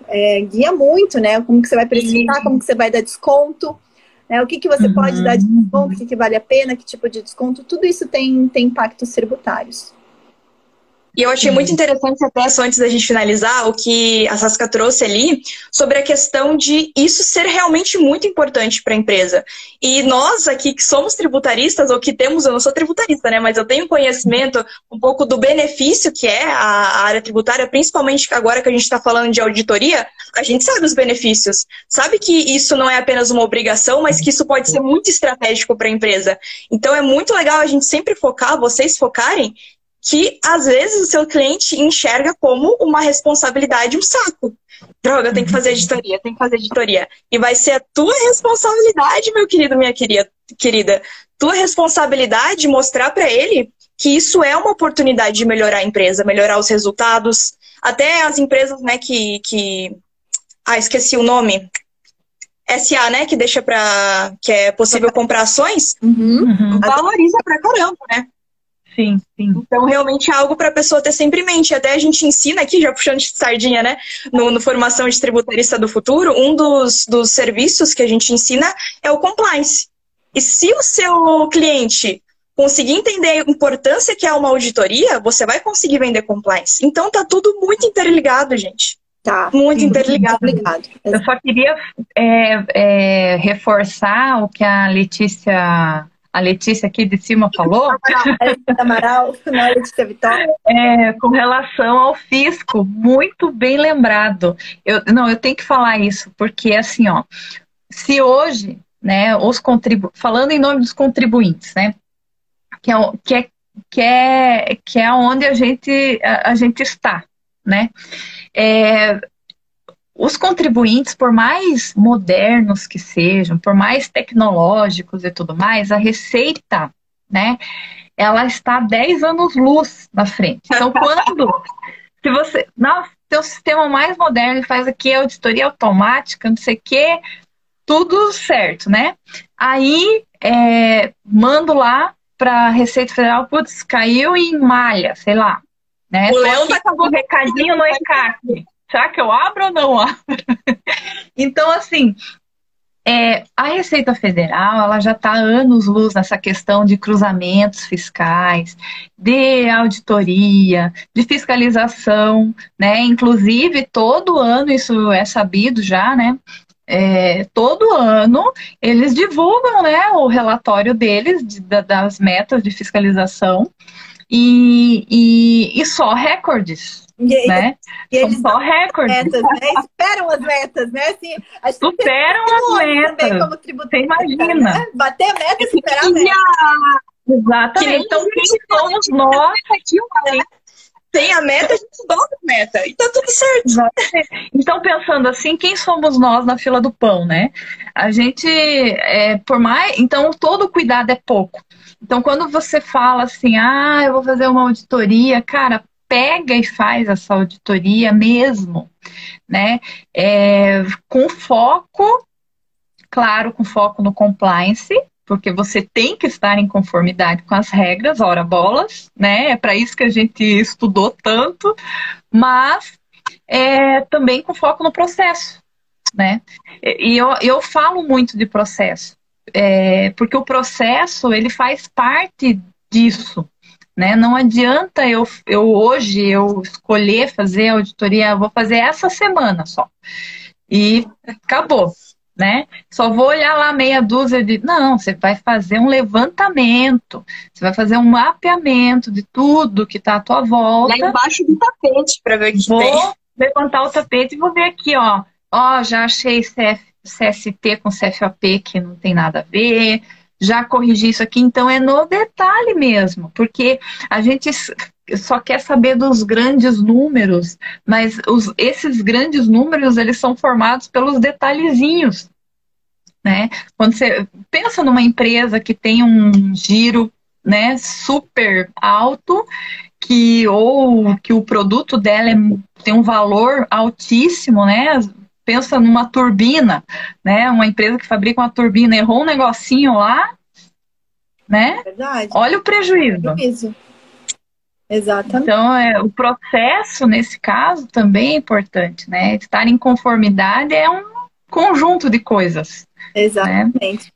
é, guia muito, né? Como que você vai precificar, como que você vai dar desconto, né? O que, que você uhum. pode dar de desconto, o que, que vale a pena, que tipo de desconto, tudo isso tem, tem impactos tributários. E eu achei muito interessante até só antes da gente finalizar o que a Sasca trouxe ali sobre a questão de isso ser realmente muito importante para a empresa. E nós aqui que somos tributaristas ou que temos, eu não sou tributarista, né, mas eu tenho conhecimento um pouco do benefício que é a área tributária, principalmente agora que a gente está falando de auditoria, a gente sabe os benefícios, sabe que isso não é apenas uma obrigação, mas que isso pode ser muito estratégico para a empresa. Então é muito legal a gente sempre focar, vocês focarem que às vezes o seu cliente enxerga como uma responsabilidade, um saco. Droga, tem que fazer editoria, tem que fazer editoria. E vai ser a tua responsabilidade, meu querido, minha querida, querida, tua responsabilidade mostrar para ele que isso é uma oportunidade de melhorar a empresa, melhorar os resultados. Até as empresas, né, que, que... ah, esqueci o nome. SA, né, que deixa para que é possível comprar ações, uhum. valoriza pra caramba, né? Sim, sim. Então, realmente é algo para a pessoa ter sempre em mente. Até a gente ensina aqui, já puxando de sardinha, né? No, no, Formação de Tributarista do Futuro, um dos, dos serviços que a gente ensina é o compliance. E se o seu cliente conseguir entender a importância que é uma auditoria, você vai conseguir vender compliance. Então, tá tudo muito interligado, gente. Tá. Muito sim, interligado. Muito Eu só queria é, é, reforçar o que a Letícia a Letícia aqui de cima falou. Amaral, não é Letícia Vitória. É, com relação ao fisco, muito bem lembrado. Eu, não, eu tenho que falar isso, porque assim, ó, se hoje, né, os contribu falando em nome dos contribuintes, né, que é, que é, que é, que é onde a gente, a, a gente está, né, é, os contribuintes, por mais modernos que sejam, por mais tecnológicos e tudo mais, a receita, né, ela está 10 anos luz na frente. Então, quando se você, nossa, tem um sistema mais moderno, faz aqui auditoria automática, não sei o quê, tudo certo, né? Aí, é, mando lá para a Receita Federal, putz, caiu em malha, sei lá. Né? O Leão tá com um recadinho no ECAC. Será que eu abro ou não abro? então, assim, é, a Receita Federal ela já está anos luz nessa questão de cruzamentos fiscais, de auditoria, de fiscalização, né? Inclusive, todo ano, isso é sabido já, né? É, todo ano eles divulgam né, o relatório deles de, das metas de fiscalização e, e, e só recordes e, né? e eles só recordes. Metas, né? Esperam as metas, né? Assim, Superam as metas. Como Você imagina. Né? Bater a meta e superar a meta. Exatamente. Então, quem somos nós? Tem a meta, a gente dobra a meta. E tá tudo certo. Então, pensando assim, quem somos nós na fila do pão, né? A gente, é, por mais. Então, todo cuidado é pouco. Então, quando você fala assim, ah, eu vou fazer uma auditoria, cara, pega e faz essa auditoria mesmo, né? É, com foco, claro, com foco no compliance, porque você tem que estar em conformidade com as regras, ora bolas, né? É para isso que a gente estudou tanto, mas é, também com foco no processo, né? E eu, eu falo muito de processo, é, porque o processo ele faz parte disso, né? Não adianta eu, eu hoje eu escolher fazer auditoria, vou fazer essa semana só e acabou, né? Só vou olhar lá meia dúzia de. Não, você vai fazer um levantamento, você vai fazer um mapeamento de tudo que está à tua volta. Lá embaixo do tapete para ver o que vou tem. levantar o tapete e vou ver aqui, ó. Ó, já achei CF, CST com CFAP que não tem nada a ver. Já corrigi isso aqui, então é no detalhe mesmo, porque a gente só quer saber dos grandes números, mas os, esses grandes números eles são formados pelos detalhezinhos. Né? Quando você pensa numa empresa que tem um giro né, super alto, que ou que o produto dela é, tem um valor altíssimo, né? Pensa numa turbina, né? Uma empresa que fabrica uma turbina, errou um negocinho lá, né? Verdade. Olha o prejuízo. Prejuízo. Exatamente. Então, é, o processo, nesse caso, também é importante, né? Estar em conformidade é um conjunto de coisas. Exatamente.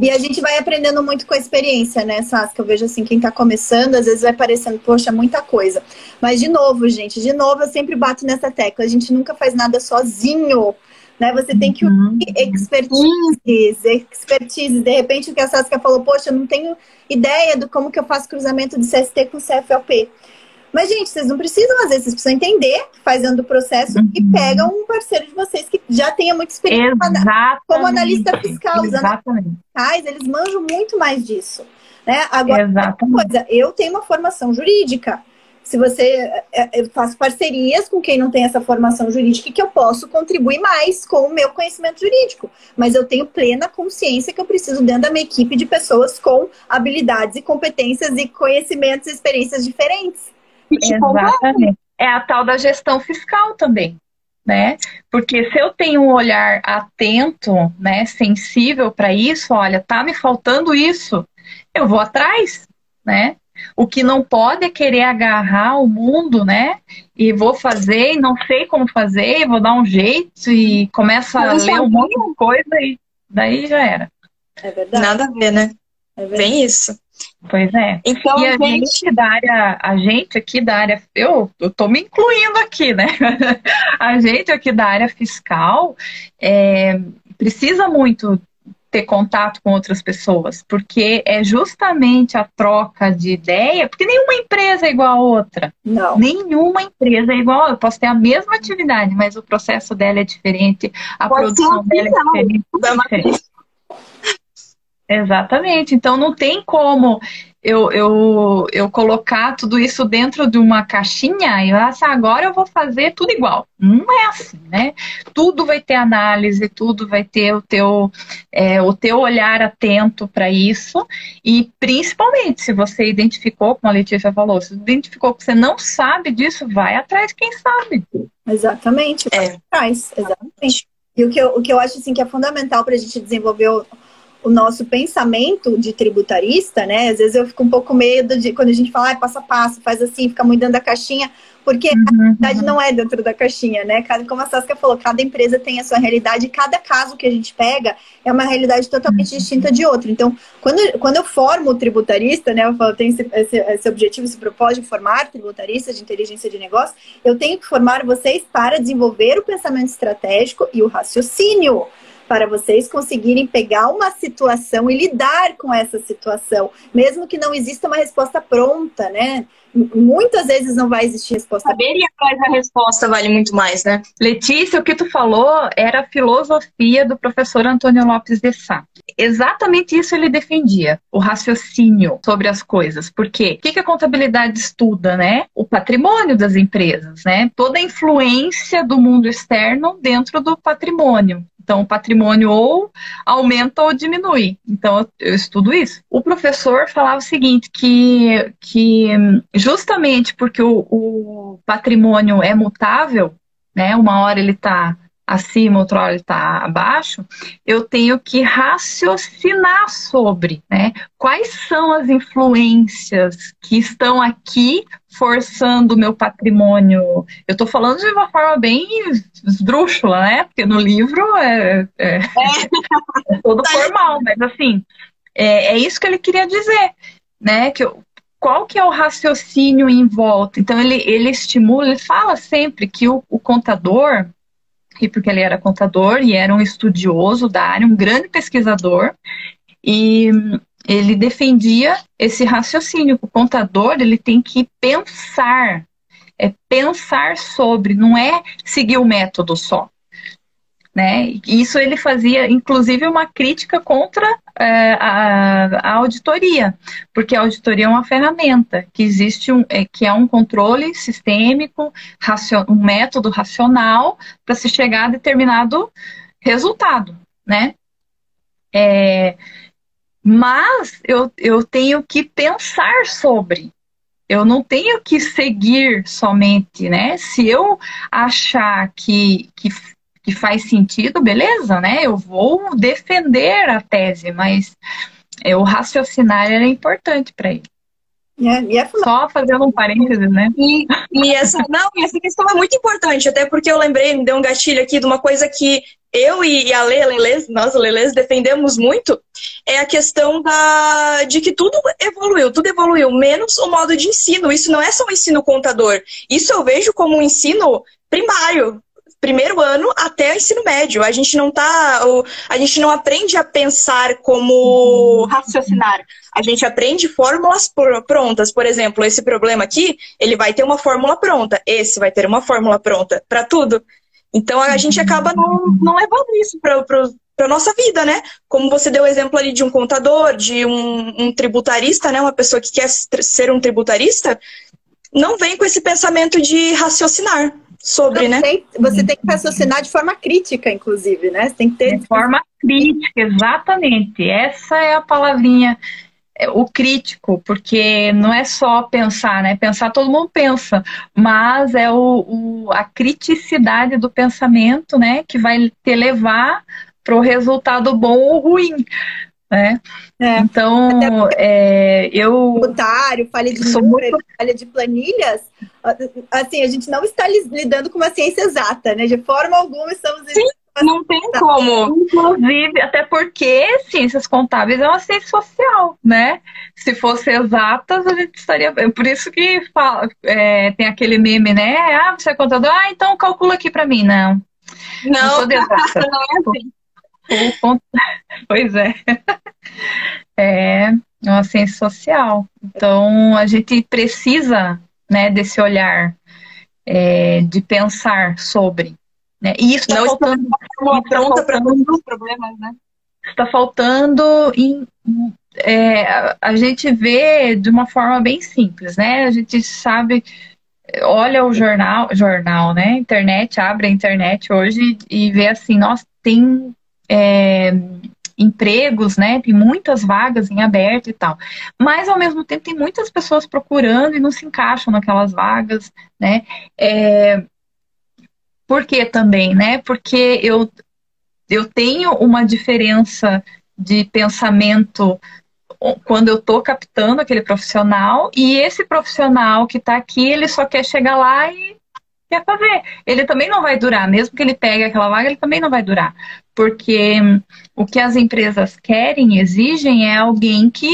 E a gente vai aprendendo muito com a experiência, né, Saskia? Eu vejo assim, quem tá começando, às vezes vai parecendo, poxa, muita coisa. Mas, de novo, gente, de novo, eu sempre bato nessa tecla. A gente nunca faz nada sozinho. Né? Você tem que Uhum. unir expertise, expertise. De repente, o que a Saskia falou, poxa, eu não tenho ideia do como que eu faço cruzamento de CST com CFLP. Mas, gente, vocês não precisam, às vezes, vocês precisam entender, fazendo o processo e Uhum. pegam um parceiro de vocês que já tenha muita experiência Exatamente. como analista fiscal, Exatamente. fiscais, eles manjam muito mais disso. Né? Agora, coisa, eu tenho uma formação jurídica. Se você é, eu faço parcerias com quem não tem essa formação jurídica, que eu posso contribuir mais com o meu conhecimento jurídico. Mas eu tenho plena consciência que eu preciso dentro da minha equipe de pessoas com habilidades e competências e conhecimentos e experiências diferentes. E te Exatamente. É a tal da gestão fiscal também, né? Porque se eu tenho um olhar atento, né, sensível para isso, olha, tá me faltando isso, eu vou atrás, né? O que não pode é querer agarrar o mundo, né? E vou fazer e não sei como fazer, e vou dar um jeito e começa a ler um monte de coisa e daí já era. É verdade. Nada a ver, né? é. Bem isso. Pois é. Então, E a gente, gente da área, a gente aqui da área, eu, eu tô me incluindo aqui, né? A gente aqui da área fiscal é, precisa muito ter contato com outras pessoas, porque é justamente a troca de ideia, porque nenhuma empresa é igual a outra. Não. Nenhuma empresa é igual. Eu posso ter a mesma atividade, mas o processo dela é diferente, a Pode produção dela é diferente. da diferente. Exatamente. Então não tem como eu, eu, eu colocar tudo isso dentro de uma caixinha e falar assim, agora eu vou fazer tudo igual. Não é assim, né? Tudo vai ter análise, tudo vai ter o teu, é, o teu olhar atento para isso. E principalmente, se você identificou, como a Letícia falou, se identificou que você não sabe disso, vai atrás quem sabe. Exatamente. É. Faz, exatamente. E o que, eu, o que eu acho assim, que é fundamental para a gente desenvolver o, o nosso pensamento de tributarista, né? Às vezes eu fico um pouco medo de quando a gente fala, ah, passo a passo, faz assim, fica muito dentro da caixinha, porque Uhum. a realidade não é dentro da caixinha, né? Como a Saskia falou, cada empresa tem a sua realidade e cada caso que a gente pega é uma realidade totalmente distinta de outra. Então, quando, quando eu formo o tributarista, né? Eu falo, tenho esse, esse, esse objetivo, esse propósito de formar tributaristas de inteligência de negócio, eu tenho que formar vocês para desenvolver o pensamento estratégico e o raciocínio para vocês conseguirem pegar uma situação e lidar com essa situação, mesmo que não exista uma resposta pronta, né? Muitas vezes não vai existir resposta saber ir atrás da resposta vale muito mais, né? Letícia, o que tu falou era a filosofia do professor Antônio Lopes de Sá. Exatamente isso ele defendia, o raciocínio sobre as coisas. Por quê? O que a contabilidade estuda, né? O patrimônio das empresas, né? Toda a influência do mundo externo dentro do patrimônio. Então, o patrimônio ou aumenta ou diminui. Então, eu, eu estudo isso. O professor falava o seguinte, que, que hum, justamente porque o, o patrimônio é mutável, né? Uma hora ele está acima, outro óleo está abaixo, eu tenho que raciocinar sobre, né? Quais são as influências que estão aqui forçando o meu patrimônio? Eu estou falando de uma forma bem esdrúxula, né? Porque no livro é, é, é. é todo formal, mas assim, é, é isso que ele queria dizer, né? Que eu, qual que é o raciocínio em volta? Então ele, ele estimula, ele fala sempre que o, o contador e porque ele era contador e era um estudioso da área, um grande pesquisador, e ele defendia esse raciocínio. O contador ele tem que pensar, é pensar sobre, não é seguir o método só. Né? Isso ele fazia, inclusive, uma crítica contra é, a, a, auditoria, porque a auditoria é uma ferramenta que existe um, é, que é um controle sistêmico, um método racional para se chegar a determinado resultado, né? É, mas eu, eu tenho que pensar sobre. Eu não tenho que seguir somente, né? Se eu achar que, que que faz sentido, beleza, né? Eu vou defender a tese, mas é, o raciocinar era importante para ele. É, é Só fazendo um parênteses, né? E, e, essa, não, essa questão é muito importante, até porque eu lembrei, me deu um gatilho aqui de uma coisa que eu e a Lelês, nós, Lelês, defendemos muito, é a questão da, de que tudo evoluiu, tudo evoluiu, menos o modo de ensino. Isso não é só um ensino contador. Isso eu vejo como um ensino primário primeiro ano até o ensino médio. A gente não tá, a gente não aprende a pensar como raciocinar. A gente aprende fórmulas prontas. Por exemplo, esse problema aqui, ele vai ter uma fórmula pronta. Esse vai ter uma fórmula pronta para tudo. Então a gente acaba não, não levando isso para para nossa vida, né? Como você deu o exemplo ali de um contador, de um, um tributarista, né? Uma pessoa que quer ser um tributarista, não vem com esse pensamento de raciocinar sobre, né? Tem, você tem que raciocinar de forma crítica, inclusive, né? Você tem que ter. De forma crítica, exatamente. Essa é a palavrinha, é, o crítico, porque não é só pensar, né? Pensar todo mundo pensa, mas é o, o a criticidade do pensamento, né? Que vai te levar para o resultado bom ou ruim. Né? É. Então, é, eu. Tributário, falha de número, muito... falha de planilhas. Assim, a gente não está lidando com uma ciência exata, né? De forma alguma estamos. Sim, não tem como. Inclusive, até porque ciências contábeis é uma ciência social, né? Se fosse exatas, a gente estaria. É por isso que fala, é, tem aquele meme, né? Ah, você é contador? Ah, então calcula aqui para mim. Não. Não, não, não é assim. Pois é. Uma ciência social. Então, a gente precisa né, desse olhar é, de pensar sobre. Né? E isso está faltando. Uma pronta para todos os problemas, né? Está faltando em, é, a gente vê de uma forma bem simples, né? A gente sabe, olha o jornal, jornal, né? Internet, abre a internet hoje e vê assim, nossa, tem é, empregos, né? Tem muitas vagas em aberto e tal. Mas ao mesmo tempo tem muitas pessoas procurando e não se encaixam naquelas vagas, né? É, por que também, né? Porque eu, eu tenho uma diferença de pensamento quando eu estou captando aquele profissional e esse profissional que está aqui, ele só quer chegar lá e quer fazer. Ele também não vai durar, mesmo que ele pegue aquela vaga, ele também não vai durar. Porque o que as empresas querem, exigem, é alguém que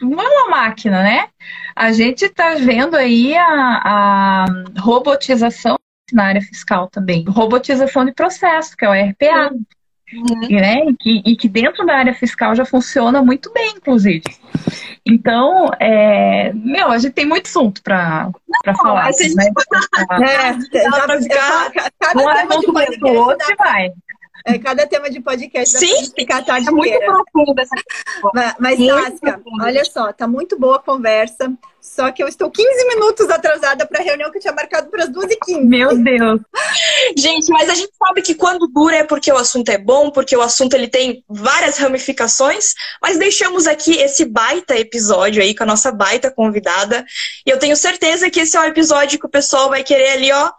não é uma máquina, né? A gente está vendo aí a, a, robotização na área fiscal também. Robotização de processo, que é o RPA. Né? E, que, e que dentro da área fiscal já funciona muito bem, inclusive. Então, é, meu, a gente tem muito assunto para falar. A gente... Né? É, já, já, já, cada um assunto mais o outro vai. É, cada tema de podcast Sim, ficar a tarde é muito profundo essa. Mas, Tasca, olha só, tá muito boa a conversa. Só que eu estou 15 minutos atrasada para a reunião que eu tinha marcado para as 2h15. Meu Deus! Gente, mas a gente sabe que quando dura é porque o assunto é bom, porque o assunto ele tem várias ramificações, mas deixamos aqui esse baita episódio aí com a nossa baita convidada. E eu tenho certeza que esse é um episódio que o pessoal vai querer ali, ó,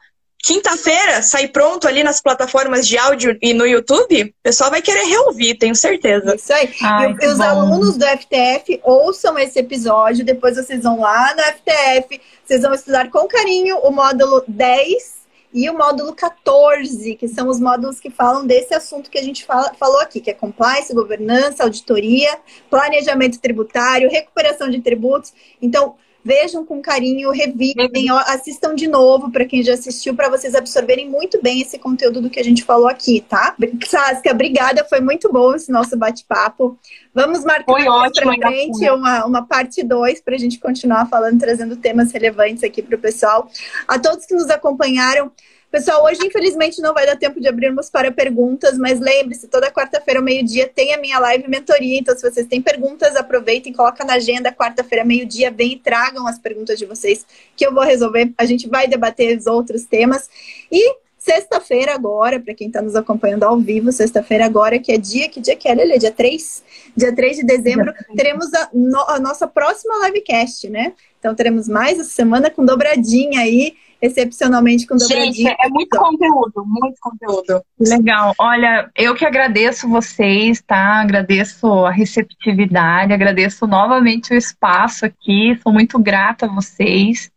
quinta-feira sair pronto ali nas plataformas de áudio e no YouTube, o pessoal vai querer reouvir, tenho certeza. Isso aí. Ai, e, os bom. alunos do FTF ouçam esse episódio, depois vocês vão lá no FTF, vocês vão estudar com carinho o módulo 10 e o módulo 14, que são os módulos que falam desse assunto que a gente fala, falou aqui, que é compliance, governança, auditoria, planejamento tributário, recuperação de tributos. Então, vejam com carinho, revisem, assistam de novo para quem já assistiu, para vocês absorverem muito bem esse conteúdo do que a gente falou aqui, tá? Saskia, obrigada, foi muito bom esse nosso bate-papo. Vamos marcar para frente uma, uma parte 2 para a gente continuar falando, trazendo temas relevantes aqui para o pessoal. A todos que nos acompanharam, Pessoal, hoje infelizmente não vai dar tempo de abrirmos para perguntas, mas lembre-se, toda quarta-feira ao meio-dia tem a minha live mentoria, então se vocês têm perguntas, aproveitem, coloca na agenda, quarta-feira meio-dia, vem e tragam as perguntas de vocês que eu vou resolver. A gente vai debater os outros temas. E sexta-feira agora, para quem está nos acompanhando ao vivo, sexta-feira agora, que é dia, que dia que é, Lelê? Dia 3? Dia 3 de dezembro, teremos a, no, a nossa próxima livecast, né? Então teremos mais essa semana com dobradinha aí, excepcionalmente com dobradinha. Gente, é muito conteúdo, muito conteúdo. Legal. Olha, eu que agradeço vocês, tá? Agradeço a receptividade, agradeço novamente o espaço aqui, sou muito grata a vocês.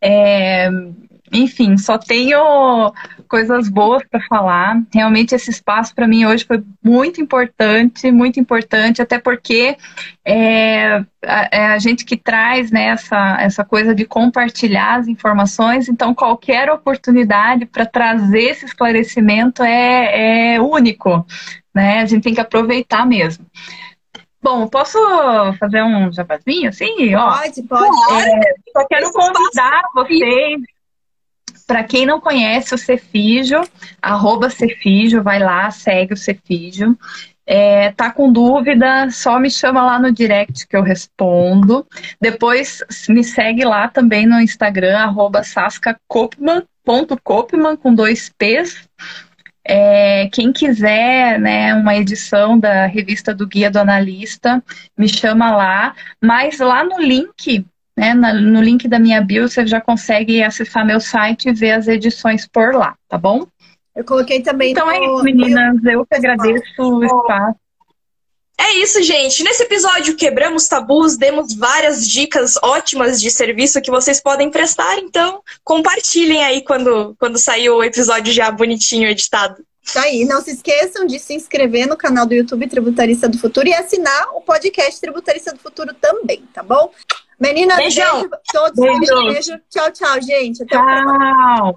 É, enfim, só tenho coisas boas para falar. Realmente esse espaço para mim hoje foi muito importante, muito importante, até porque é, é a gente que traz né, essa, essa coisa de compartilhar as informações, então qualquer oportunidade para trazer esse esclarecimento é, é único, né? A gente tem que aproveitar mesmo. Bom, posso fazer um jabazinho assim? Pode, pode. É, só quero convidar vocês para quem não conhece o Cefígio, arroba Cefígio, vai lá, segue o Cefígio. É, tá com dúvida, só me chama lá no direct que eu respondo. Depois me segue lá também no Instagram, arroba sascacopman.copman, com dois P's. É, quem quiser né, uma edição da revista do Guia do Analista, me chama lá. Mas lá no link né, no link da minha bio você já consegue acessar meu site e ver as edições por lá, tá bom? Eu coloquei também. Então no... é isso, meninas. Eu que agradeço o espaço. É isso, gente. Nesse episódio quebramos tabus, demos várias dicas ótimas de serviço que vocês podem prestar. Então, compartilhem aí quando, quando sair o episódio já bonitinho editado. Tá aí. Não se esqueçam de se inscrever no canal do YouTube Tributarista do Futuro e assinar o podcast Tributarista do Futuro também, tá bom? Meninas, Beijão. beijo todos. Beijo. beijo. Tchau, tchau, gente. Até tchau.